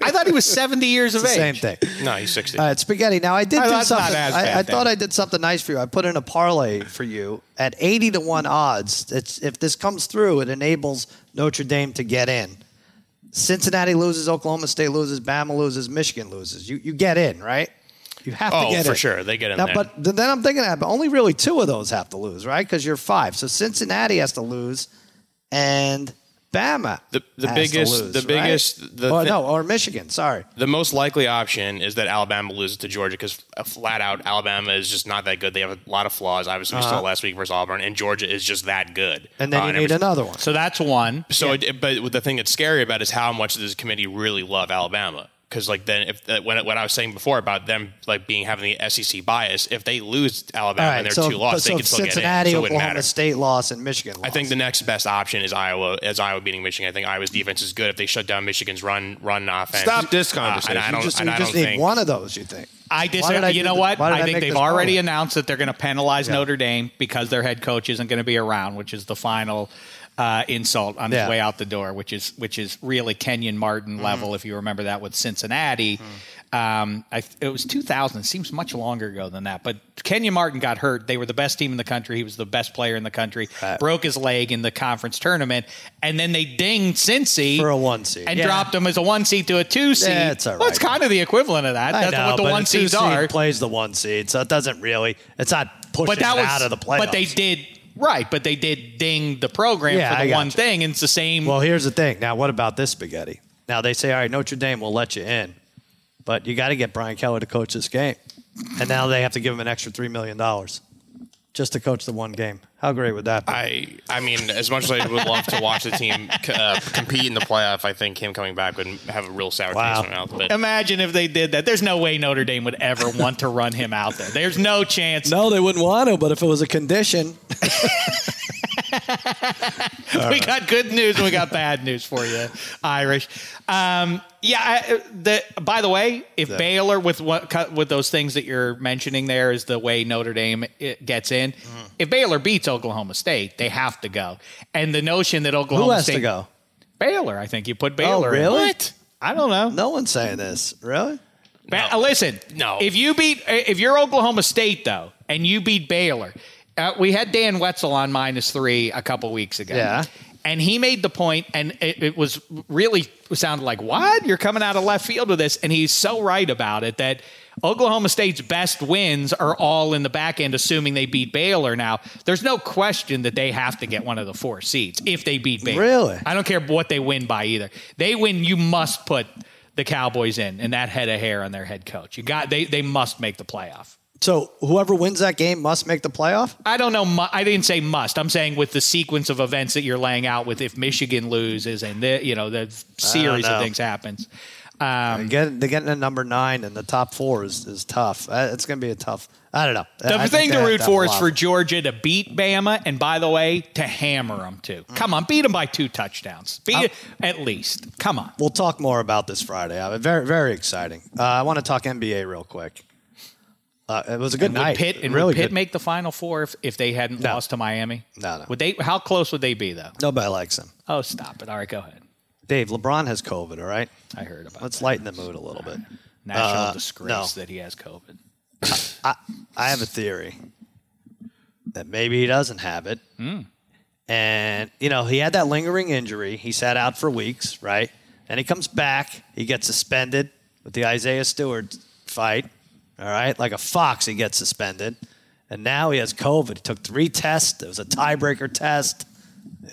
I thought he was seventy years of the age. same thing. No, he's sixty. All right, spaghetti. Now I did Oh, do that's not something. as I, bad I then. thought I did something nice for you. I put in a parlay for you at eighty to one odds. It's if this comes through, it enables Notre Dame to get in. Cincinnati loses, Oklahoma State loses, Bama loses, Michigan loses. You you get in, right? You have to Oh, get for sure. They get in Now, there. but then I'm thinking that, but only really two of those have to lose, right? Because you're five. So Cincinnati has to lose, and Bama. The- the has biggest- to lose, the right? biggest- the or thi- no, or Michigan. Sorry. The most likely option is that Alabama loses to Georgia because flat out Alabama is just not that good. They have a lot of flaws. Obviously, we saw last week versus Auburn, and Georgia is just that good. Uh-huh. And then Uh, you need every- another one. So that's one. So, it, but the thing that's scary about it is how much does this committee really love Alabama? Because like then, if uh, when what I was saying before about them like being having the SEC bias, if they lose Alabama All right. and they're so, two lost, so they can still Cincinnati, get in. So it wouldn't Oklahoma matter. State loss, and Michigan loss. I think the next best option is Iowa. As Iowa beating Michigan, I think Iowa's defense is good if they shut down Michigan's run run offense. Stop this Uh, conversation. and I don't, just, and you I just don't need think one of those. You think? I Why disagree. did I you know th- what? I I think they've already problem? announced that they're going to penalize Notre Dame because their head coach isn't going to be around, which is the final uh, insult on Yeah. his way out the door, which is which is really Kenyon Martin Mm-hmm. level. If you remember that with Cincinnati, um, I, it was 2000. It seems much longer ago than that. But Kenyon Martin got hurt. They were the best team in the country. He was the best player in the country. Broke his leg in the conference tournament, and then they dinged Cincy For a one seed. and Yeah. dropped him as a one seed to a two seed. Yeah, it's all Well, it's kind of the equivalent of that. I That's know, what the one seeds seed are. Plays the one seed, so it doesn't really. It's not pushing but that was out of the playoffs. But they did right. But they did ding the program Yeah, for the one you. thing, and it's the same. Well, here's the thing. Now, what about this spaghetti? Now they say, all right, Notre Dame will let you in, but you got to get Brian Keller to coach this game, and now they have to give him an extra three million dollars just to coach the one game. How great would that be? I I mean, as much as I would love to watch the team uh, compete in the playoff, I think him coming back would have a real sour Wow. taste in my mouth. But Imagine if they did that. There's no way Notre Dame would ever want to run him out there. There's no chance. no, they wouldn't want to, but if it was a condition, we got good news and we got bad news for you, Irish. Um, yeah. I, the, by the way, if Baylor with what with those things that you're mentioning there is the way Notre Dame it gets in. Mm-hmm. If Baylor beats Oklahoma State, they have to go. And the notion that Oklahoma who has State to go? Baylor, I think you put Baylor. in. really? What? I don't know. No one's saying this. Really? Ba- uh, listen, No. If you beat, if you're Oklahoma State though, and you beat Baylor, uh, we had Dan Wetzel on minus three a couple weeks ago. Yeah. And he made the point, and it, it was really sounded like, "What? You're coming out of left field with this?" And he's so right about it that Oklahoma State's best wins are all in the back end, assuming they beat Baylor. Now, there's no question that they have to get one of the four seeds if they beat Baylor. Really? I don't care what they win by either. They win, you must put the Cowboys in and that head of hair on their head coach. You got they they must make the playoff. So whoever wins that game must make the playoff. I don't know. mu- I didn't say must. I'm saying with the sequence of events that you're laying out with if Michigan loses and the you know the series know. of things happens. Um, They get they getting a number nine in the top four is, is tough. Uh, It's going to be a tough. I don't know. the I thing to root for is for Georgia to beat Bama, and by the way, to hammer them too. Come on, beat them by two touchdowns. Beat it at least. Come on. We'll talk more about this Friday. Uh, very very exciting. Uh, I want to talk NBA real quick. Uh, it was a good And would night. Pitt and really would Pitt good. make the Final Four if, if they hadn't No. lost to Miami? No, no. Would they? How close would they be though? Nobody likes them. Oh, stop it! All right, go ahead. Dave, LeBron has COVID. All right, I heard about it. let's that. lighten the mood a little bit. national uh, disgrace no. that he has COVID. I have a theory that maybe he doesn't have it. Hmm. And, you know, he had that lingering injury. He sat out for weeks, right? Then he comes back. He gets suspended with the Isaiah Stewart fight. All right. Like a fox, he gets suspended. And now he has COVID. He took three tests. It was a tiebreaker test.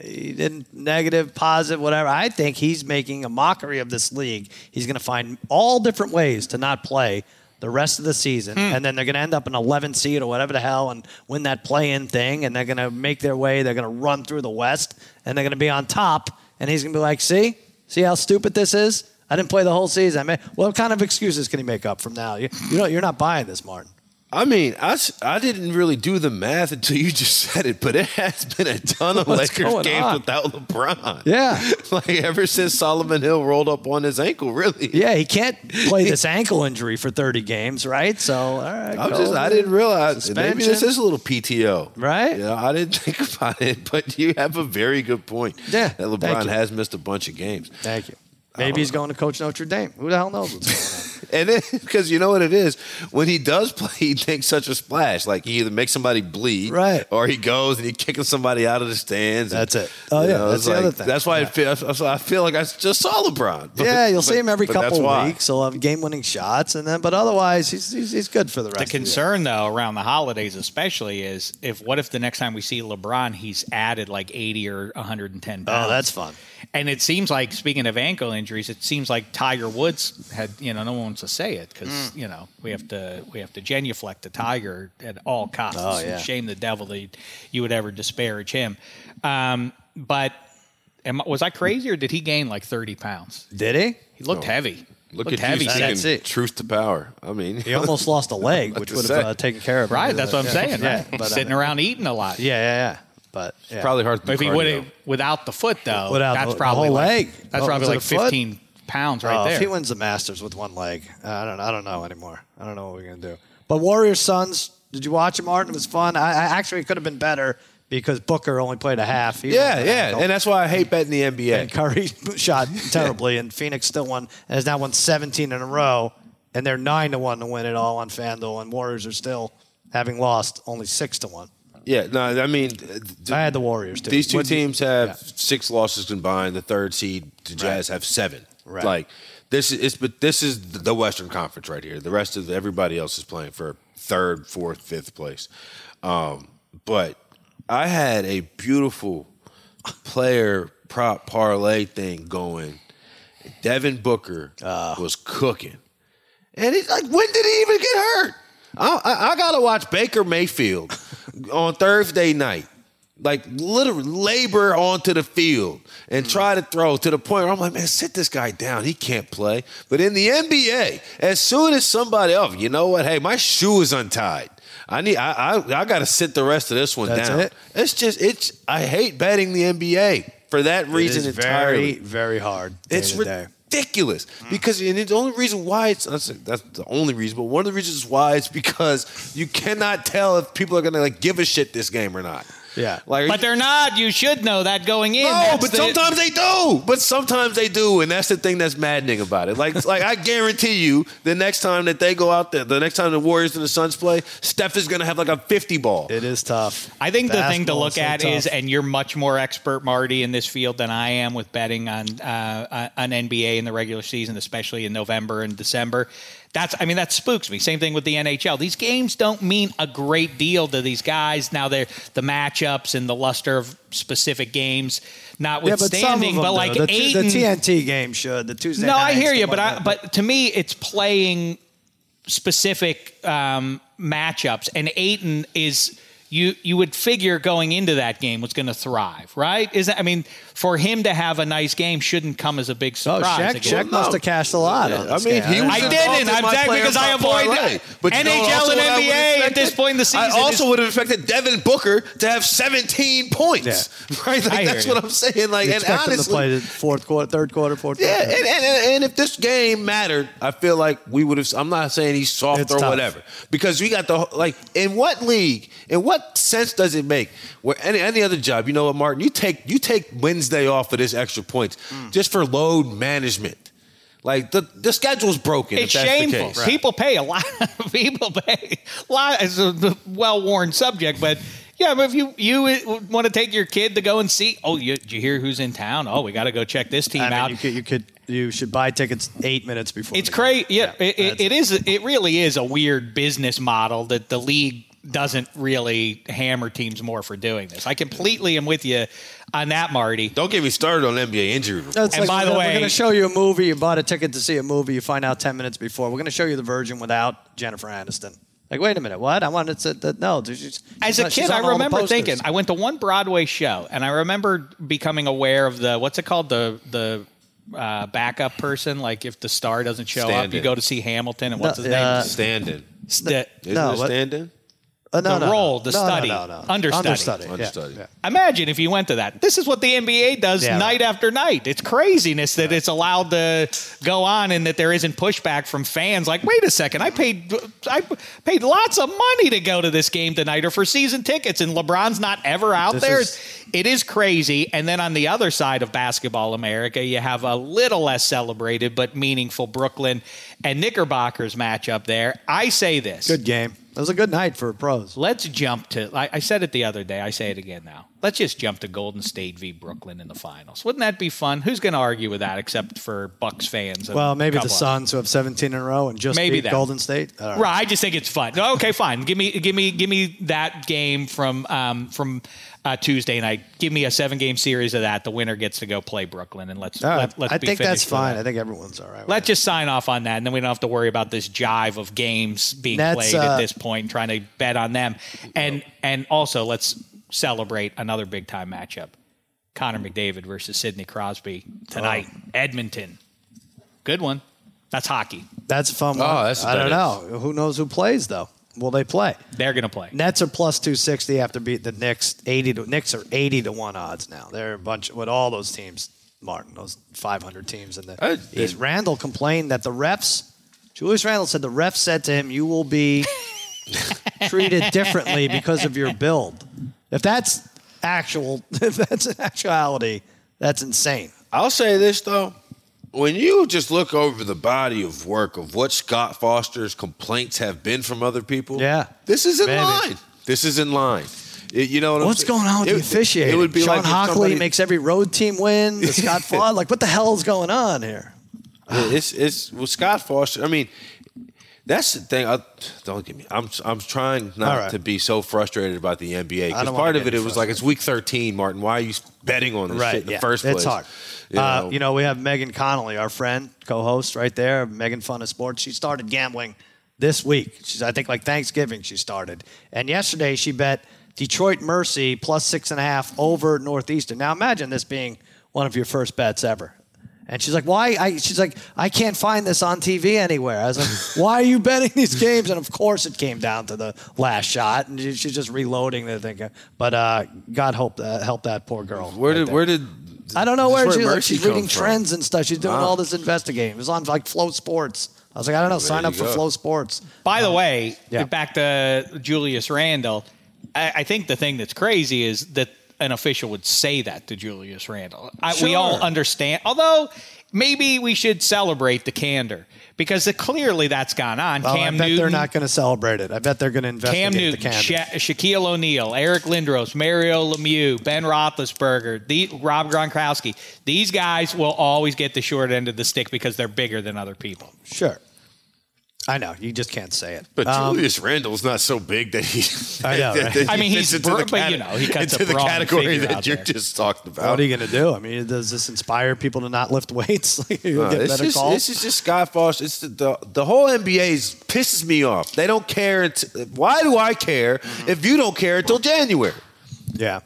He didn't negative, positive, whatever. I think he's making a mockery of this league. He's going to find all different ways to not play the rest of the season, hmm. and then they're going to end up an 11 seed or whatever the hell and win that play-in thing, and they're going to make their way. They're going to run through the West, and they're going to be on top. And he's going to be like, "See, see how stupid this is? I didn't play the whole season. I mean, what kind of excuses can he make up from now? You, you know, you're not buying this, Martin. I mean, I, I didn't really do the math until you just said it, but it has been a ton of What's Lakers games on? without LeBron. Yeah. like ever since Solomon Hill rolled up on his ankle, really. Yeah, he can't play this ankle injury for 30 games, right? So, all right. I'm just, I didn't realize maybe this is a little PTO, Right? Yeah, I didn't think about it, but you have a very good point. Yeah, that LeBron has missed a bunch of games. Thank you. Maybe he's going to coach Notre Dame. Who the hell knows what's going on? and then because you know what it is when he does play, he makes such a splash. Like he either makes somebody bleed, Right. or he goes and he kicking somebody out of the stands. That's And, it. Oh, you yeah, know, that's the like- other thing. That's why Yeah. I, feel, that's I feel like I just saw LeBron. But- yeah, you'll see him every couple why. weeks. He'll have game-winning shots, and then, but otherwise, he's he's, he's good for the rest. The of the concern, though, around the holidays, especially, is if what if the next time we see LeBron, he's added like 80 or 110 pounds. Oh, that's fun. And it seems like, speaking of ankle injuries, it seems like Tiger Woods had, you know, no one wants to say it because, Mm. you know, we have to we have to genuflect the Tiger at all costs. Oh, yeah. Shame the devil that you would ever disparage him. Um, but am, was I crazy or did he gain like 30 pounds? Did he? He looked heavy. Look looked at heavy. you That's it. truth to power. I mean, He almost lost a leg, which would have uh, taken care of him. Right, that's what I'm Yeah. saying. Yeah, right? but, uh, Sitting around eating a lot. Yeah, yeah, yeah. But yeah. probably hard to But if he would have without the foot though, Without that's the- the probably whole like, leg? That's Oh, probably like a foot? 15 pounds right Oh, there. If he wins the Masters with one leg, I don't. I don't know anymore. I don't know what we're gonna do. But Warriors Suns. Did you watch it, Martin? It was fun. I, I actually could have been better because Booker only played a half. He Yeah, yeah, and that's why I hate betting the and NBA. Curry shot terribly, and Phoenix still won and has now won 17 in a row, and they're nine to one to win it all on FanDuel, and Warriors are still having lost only six to one. Yeah, no, I mean, I had the Warriors too. These two What'd you- teams have yeah. six losses combined. The third seed, the Jazz, have seven. Right. Like this is, it's, but this is the Western Conference right here. The rest of everybody else is playing for third, fourth, fifth place. Um, but I had a beautiful player prop parlay thing going. Devin Booker was cooking, and he's like, when did he even get hurt? I, I, I gotta watch Baker Mayfield on Thursday night, like literally labor onto the field and mm. try to throw to the point where I'm like, man, sit this guy down. He can't play. But in the NBA, as soon as somebody, oh, you know what? Hey, my shoe is untied. I need. I I, I got to sit the rest of this one That's down. it? It's just. It's. I hate betting the NBA for that reason it is entirely. very, very hard. It's day. Ridiculous mm. because and the only reason why it's that's, that's the only reason, but one of the reasons why it's because you cannot tell if people are gonna like give a shit this game or not. Yeah. like but they're not. You should know that going in. no, That's but the- sometimes they do. But sometimes they do, and that's the thing that's maddening about it. Like, like I guarantee you, the next time that they go out there, the next time the Warriors and the Suns play, Steph is gonna have like a fifty ball. It is tough. I think the thing to look so at is, and you're much more expert, Marty, in this field than I am with betting on uh, on NBA in the regular season, especially in November and December. That's, I mean, that spooks me. Same thing with the NHL. These games don't mean a great deal to these guys. Now they're the matchups and the luster of specific games, yeah, but notwithstanding. but like the, eight, the TNT game should the Tuesday. no, I hear you, but I, but to me, it's playing specific um, matchups, and Ayton is you you would figure going into that game was going to thrive, right? Is that I mean, for him to have a nice game shouldn't come as a big oh, surprise. Shaq, again. Shaq must have cashed a lot. on I mean, game. he was I didn't. I'm my exactly player because I avoid parlay. But you know NHL and what I would've NBA at this point in the season. I also would have expected Devin Booker to have 17 points. Yeah. Right? Like, that's you. what I'm saying. Like, You and expect him to honestly, play the fourth quarter, third quarter, fourth Yeah, quarter. and, and, and if this game mattered, I feel like we would have. I'm not saying he's soft It's or tough. whatever, because we got the like. In what league? In what sense does it make? Where any any other job? You know what, Martin? You take you take Wednesday off for this extra points Mm. just for load management. Like the the schedule's broken. It's if that's shameful. The case. People pay a lot. People pay a lot. It's a well-worn subject, but yeah, but if you you want to take your kid to go and see, oh, you, did you hear who's in town? Oh, we got to go check this team I mean, out. you could, you could, you should buy tickets eight minutes before. It's the crazy. Yeah, it, it, it is. It really is a weird business model that the league doesn't really hammer teams more for doing this. I completely am with you on that, Marty. Don't get me started on NBA injury. report. That's And like by the way- we're going to show you a movie. You bought a ticket to see a movie. You find out ten minutes before. We're going to show you the version without Jennifer Aniston. Like, wait a minute, what? I wanted to. to no, she's, she's As a not- kid, I on all the remember thinking I went to one Broadway show, and I remember becoming aware of the what's it called the the uh, backup person. Like if the star doesn't show up, Stand-in. you go to see Hamilton, and what's No, his name? uh, Stand-in. Sta- Isn't No, it stand-in? Uh, no, the no, role, no. the No, no, study, no, no. understudy. Understudy. yeah, Understudy. yeah. Imagine if you went to that. This is what the NBA does Yeah, night right. after night. It's craziness that it's allowed to go on and that there isn't pushback from fans. Like, wait a second, I paid I paid lots of money to go to this game tonight or for season tickets, and LeBron's not ever out This there. is- it is crazy. And then on the other side of basketball America, you have a little less celebrated but meaningful Brooklyn and Knickerbockers matchup there. I say this. Good game. It was a good night for pros. Let's jump to. I, I said it the other day. I say it again now. Let's just jump to Golden State v. Brooklyn in the finals. Wouldn't that be fun? Who's going to argue with that except for Bucks fans? Well, maybe the Suns who have 17 in a row and just Maybe beat that. Golden State. I don't know. Right. I just think it's fun. Okay, fine. Give me, give me, give me that game from um, from uh, Tuesday night. Give me a seven game series of that. The winner gets to go play Brooklyn, and let's right. let, let's I be think that's fine. that. I think everyone's all right. Let's just sign off on that, and then we don't have to worry about this jive of games being That's, played uh, at this point and trying to bet on them. And and also let's celebrate another big time matchup: Connor hmm. McDavid versus Sidney Crosby tonight, Oh. Edmonton. Good one. That's hockey. That's a fun oh, one. Oh, that's- I don't that know. Who knows who plays, though? Will they play? They're gonna play. Nets are plus 260 after beat the Knicks 80 to Knicks are 80 to 1 odds now. They're a bunch with all those teams, Martin, those 500 teams in the I- East. Randle complained that the refs Julius Randle said the refs said to him, "You will be treated differently because of your build." If that's actual if that's an actuality, that's insane. I'll say this though. When you just look over the body of work of what Scott Foster's complaints have been from other people, Yeah. this is in line. This is in line. It- you know what I'm What's going on with It- the officiating? It would be Sean like Hockley somebody- makes every road team win. The Scott Flood, like what the hell is going on here? It's it's well Scott Foster. I mean, that's the thing. I, don't get me. I'm I'm trying not right. to be so frustrated about the NBA because part of it it was like it's week 13, Martin. Why are you betting on this shit in the first place? It's hard. You uh, know? you know, we have Megan Connolly, our friend, co-host right there. Megan Fun of Sports. She started gambling this week. She's, I think, like Thanksgiving. She started, and yesterday she bet Detroit Mercy plus six and a half over Northeastern. Now imagine this being one of your first bets ever. And she's like, "Why?" I, she's like, "I can't find this on TV anywhere." I was like, "Why are you betting these games?" And of course, it came down to the last shot, and she- she's just reloading the thing. But uh, God help that help that poor girl. where right did there. where did I don't know where, where is she, like, she's reading from? trends and stuff. She's doing Wow. all this investigating. It was on like Flow Sports. I was like, I don't know. Sign you up for go. Flow Sports. By the way, Uh, yeah. back to Julius Randle. I, I think the thing that's crazy is that an official would say that to Julius Randle. I, We all understand, although maybe we should celebrate the candor because clearly that's gone on. Well, Cam I bet Newton, they're not going to celebrate it. I bet they're going to investigate Cam the Newton, candidate. Sha- Shaquille O'Neal, Eric Lindros, Mario Lemieux, Ben Roethlisberger, the, Rob Gronkowski. These guys will always get the short end of the stick because they're bigger than other people. Sure. I know. You just can't say it. But Um, Julius Randle's not so big that he. I know, right? that he I mean, he's into bro- the but, you know, he cuts into a the category that out you there. just talked about. what are you going to do? I mean, does this inspire people to not lift weights? you No, get it's just, this is just Scott Foster. It's the, the the whole NBA pisses me off. They don't care. Until, why do I care Mm-hmm. if you don't care until January? yeah.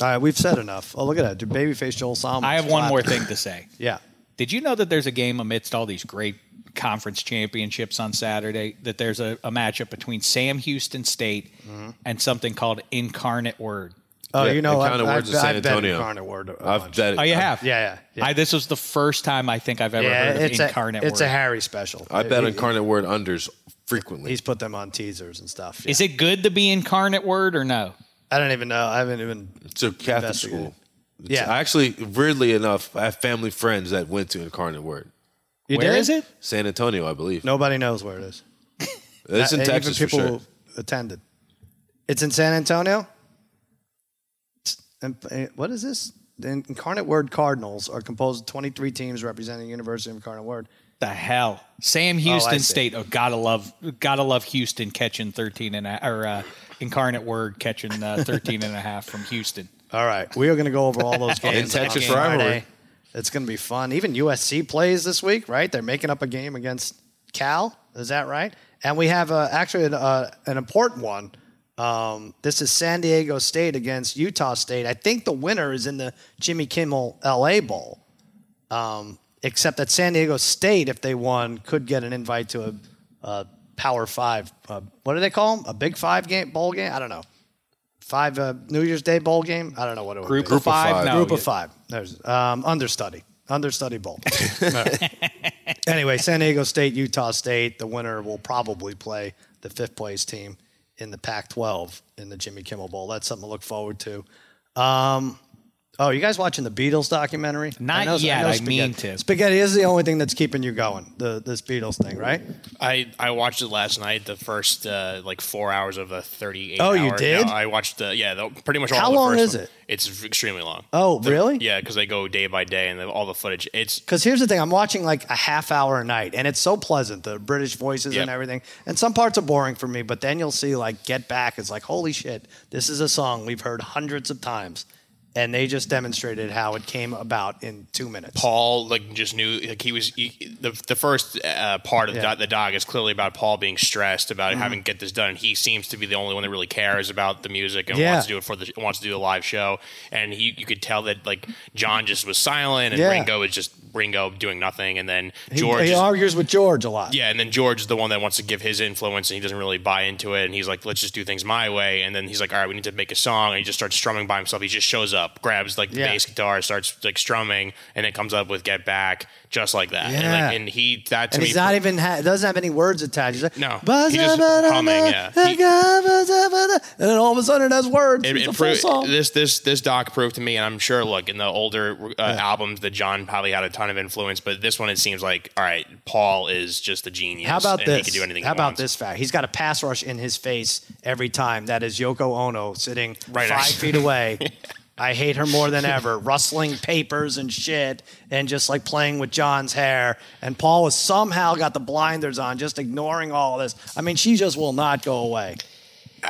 All right, we've said enough. Oh, look at that. Babyface Joel Solomon. I have one more thing to say. Yeah. Did you know that there's a game amidst all these great conference championships on Saturday? That there's a, a matchup between Sam Houston State mm-hmm. and something called Incarnate Word. Oh, Yeah, you know, Incarnate I've, Word's I've, in San I've bet Antonio. Incarnate Word. a I've bet it. Oh, you have? Yeah, yeah. yeah. I, this was the first time I think I've ever yeah, heard of it's Incarnate a, it's a Harry special. I bet He- incarnate word unders frequently. He's put them on teasers and stuff. yeah. Is it good to be Incarnate Word or no? I don't even know. I haven't even. It's a Catholic school. It's- Yeah. I actually, weirdly enough, I have family friends that went to Incarnate Word. You Where did? is it? San Antonio, I believe. Nobody knows where it is. it's in Uh, Texas even for people sure. who attended. It's in San Antonio. And what is this? The Incarnate Word Cardinals are composed of 23 teams representing the University of Incarnate Word. The hell, Sam Houston see. State. Oh, gotta love, gotta love Houston catching thirteen and a, or uh, Incarnate Word catching uh, 13 and a half from Houston. All right, we are going to go over all those games on Texas Friday. It's going to be fun. Even USC plays this week, right? They're making up a game against Cal. Is that right? And we have uh, actually an, uh, an important one. Um, this is San Diego State against Utah State. I think the winner is in the Jimmy Kimmel LA Bowl. Um, except that San Diego State, if they won, could get an invite to a, a Power Five. Uh, what do they call them? A Big Five game bowl game? I don't know. Five uh, New Year's Day bowl game. I don't know what it would Group, be. of five? five. No, Group of five. There's um, understudy. Understudy bowl. anyway, San Diego State, Utah State. The winner will probably play the fifth place team in the Pac-12 in the Jimmy Kimmel Bowl. That's something to look forward to. Um, oh, you guys watching the Beatles documentary? Not know- yet. know I Spaghetti- mean to. Spaghetti is the only thing that's keeping you going. The this Beatles thing, right? I, I watched it last night. The first uh, like four hours of the thirty-eight. Oh, you did? No, I watched the yeah, the, pretty much all. How the long first is one. it? It's extremely long. Oh, The- really? Yeah, because they go day by day and all the footage. It's Because here's the thing, I'm watching like a half hour a night, and it's so pleasant, the British voices and everything. And some parts are boring for me, but then you'll see like Get Back is like, holy shit, this is a song we've heard hundreds of times, and they just demonstrated how it came about in two minutes. Paul like just knew like he was he, the the first uh, part of Yeah. the, the dog is clearly about Paul being stressed about Mm-hmm. having to get this done. He seems to be the only one that really cares about the music and Yeah. wants to do it for the wants to do a live show. And he you could tell that like John just was silent and Yeah. Ringo is just Ringo doing nothing. And then George he, is- argues with George a lot. yeah, and then George is the one that wants to give his influence, and he doesn't really buy into it. And he's like, "Let's just do things my way." And then he's like, "All right, we need to make a song." And he just starts strumming by himself. He just shows up, grabs like the Yeah. bass guitar, starts like strumming, and it comes up with "Get Back" just like that. And, Yeah. like, and he that to And me he's not even ha- doesn't have any words attached. He's like, No, he just humming, yeah. He- and then all of a sudden it has words. It, it's it a full song. this this this doc proved to me, and I'm sure. Look, in the older uh, albums, that John probably had a ton of influence, but this one, it seems like, all right, Paul is just a genius. How about and this? He can do anything. How about wants. this fact? He's got a pass rush in his face every time. That is Yoko Ono sitting Right five feet away. I hate her more than ever, rustling papers and shit, and just like playing with John's hair. And Paul has somehow got the blinders on, just ignoring all this. I mean, she just will not go away.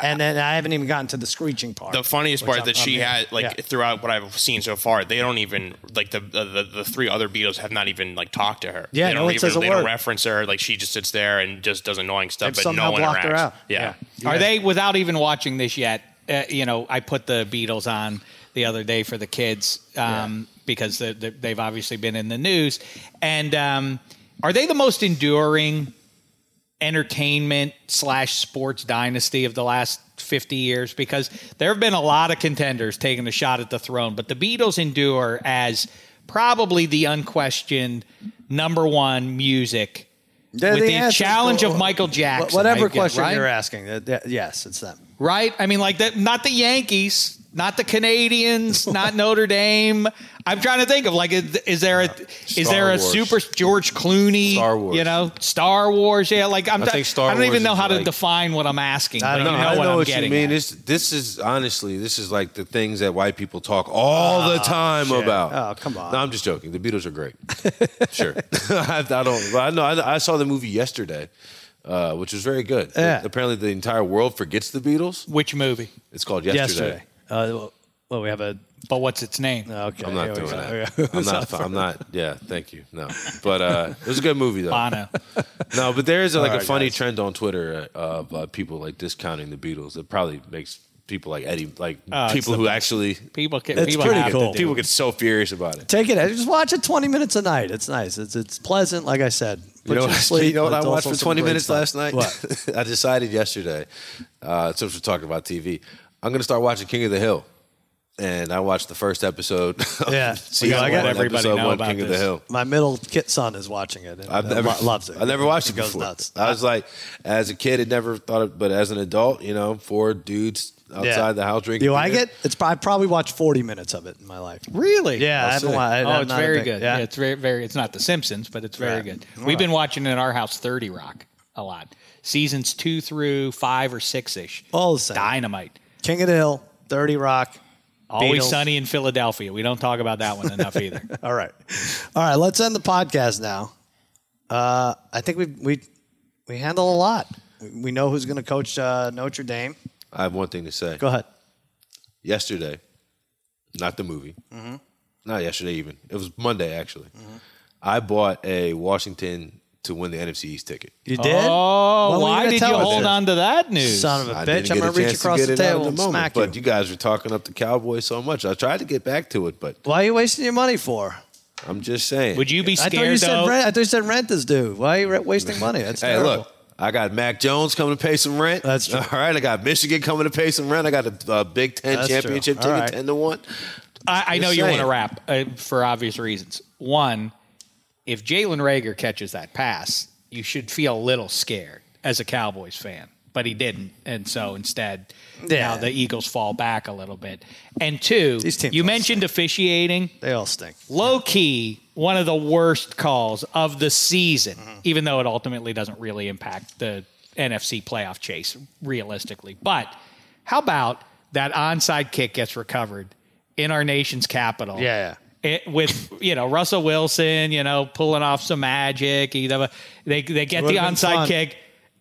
And then I haven't even gotten to the screeching part. the funniest part I'm- that I'm she here. had like Yeah. throughout what I've seen so far, they don't even like the the, the three other Beatles have not even like talked to her. Yeah, they don't one even says a they word. don't reference her. Like she just sits there and just does annoying stuff, They've but somehow no one blocked interacts. her out. Yeah. Yeah. Are they without even watching this yet? Uh, you know, I put the Beatles on the other day for the kids um, because the, the, they've obviously been in the news. And um, are they the most enduring entertainment slash sports dynasty of the last 50 years? Because there have been a lot of contenders taking a shot at the throne, but the Beatles endure as probably the unquestioned number one music. The- with the, answer's challenge of Michael Jackson, Whatever question right? you're asking, yes, it's them. right? I mean, like that. Not the Yankees, not the Canadiens, not Notre Dame. I'm trying to think of like, is, is there a is there a Wars. super George Clooney? Star Wars. You know, Star Wars. Yeah, like I'm. I think Star I don't even know is how to define what I'm asking. I don't you know. know I what know I'm what you mean. at. This this is honestly this is like the things that white people talk all the time about. Oh, come on. No, I'm just joking. The Beatles are great. sure, I, I don't. but I know. I, I saw the movie yesterday, uh, which was very good. Yeah. Apparently, the entire world forgets the Beatles. Which movie? It's called Yesterday. Yesterday. Uh, well, we have a. But what's its name? Okay, I'm not here we doing go. that. I'm not. I'm not. Yeah, thank you. No, but uh, it was a good movie though. Bono. No, but there is a, like right, a funny guys. trend on Twitter uh, of uh, people like discounting the Beatles. It probably makes people like Eddie, like Oh, people who best. actually People can. It's people pretty cool. people get so furious about it. Take it. Just watch it 20 minutes a night. It's nice. It's it's pleasant. Like I said, You know, Put you to sleep, you know what I watched for 20 minutes stuff. last night? What? I decided yesterday, uh, since we're talking about TV, I'm going to start watching King of the Hill. And I watched the first episode. Yeah. season You gotta one, everybody episode know one, about King of the this. Hill. My middle kid son is watching it. and, I've uh, never lo- loves it. I never watched He it goes before. nuts. I was like, as a kid, it never thought of, but as an adult, you know, four dudes outside Yeah. the house drinking. You like beer. it? It's. I probably watched 40 minutes of it in my life. Really? Yeah, I haven't say. wa- I- Oh, I'm it's very good. Yeah. Yeah. it's very, very. It's not The Simpsons, but it's very Right. good. All We've been right. watching in our house Thirty Rock a lot. Seasons two through five or six ish. All the same. Dynamite. King of the Hill, 30 Rock. Always Beatles. sunny in Philadelphia. We don't talk about that one enough either. All right, all right. Let's end the podcast now. Uh, I think we we we handle a lot. We- We know who's going to coach uh, Notre Dame. I have one thing to say. Go ahead. Yesterday, not the movie, Mm-hmm. not yesterday even. It was Monday actually. I bought a Washington to win the NFC East ticket. You did? Oh, When were why did you hold on to that news? Son of a I bitch! I'm gonna reach across the get it out table in and the moment, smack but you. you guys were talking up the Cowboys so much. I tried to get back to it, but Why are you wasting your money for? I'm just saying. Would you be I scared thought you said rent. I thought you said rent is due. Why are you wasting money? That's Hey, terrible. look, I got Mac Jones coming to pay some rent. That's true. All right, I got Michigan coming to pay some rent. I got a, a Big Ten That's championship All ticket, right. ten to one. I, I know Just you want saying. to wrap uh, for obvious reasons. One, if Jalen Reagor catches that pass, you should feel a little scared as a Cowboys fan, but he didn't, and so instead, Yeah. now the Eagles fall back a little bit. And two, you mentioned officiating. They all stink. Low key, one of the worst calls of the season, Mm-hmm. even though it ultimately doesn't really impact the NFC playoff chase realistically. But how about that onside kick gets recovered in our nation's capital? Yeah, It, with you know Russell Wilson, you know pulling off some magic. You know, they they get the onside kick,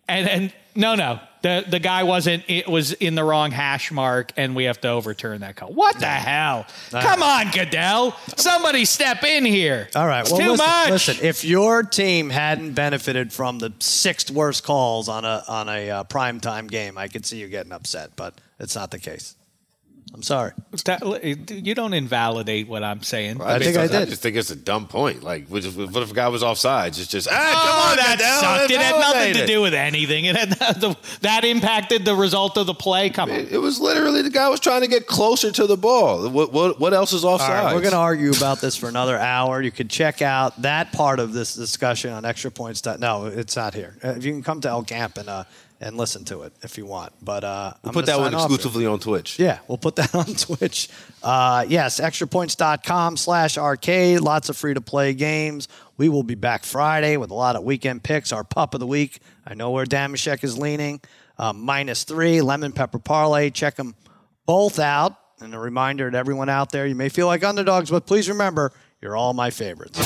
and then no no the the guy wasn't. It was in the wrong hash mark, and we have to overturn that call. What the hell? Come on, Goodell. Somebody step in here. All right. It's Well, too listen, much. listen. If your team hadn't benefited from the sixth worst calls on a on a uh, primetime game, I could see you getting upset, but it's not the case. I'm sorry. That- you don't invalidate what I'm saying. I think I did. I just think it's a dumb point. Like, what if, what if a guy was offsides? It's just, ah, Oh, come on, that Goodell, sucked. It had nothing to do with anything. It had that impacted the result of the play. Come on. It, it was literally the guy was trying to get closer to the ball. What what, what else is offsides? All right, we're going to argue about this for another hour. You can check out that part of this discussion on extra points. No, it's not here. Uh, If you can come to El Camp and uh, and listen to it if you want. But uh, I'm Put that one sign off here. exclusively on Twitch. Yeah, we'll put that on Twitch. Uh, yes, extrapoints.com slash arcade. Lots of free to play games. We will be back Friday with a lot of weekend picks. Our pup of the week. I know where Dameshek is leaning. Uh, minus three, lemon pepper parlay. Check them both out. And a reminder to everyone out there you may feel like underdogs, but please remember, you're all my favorites.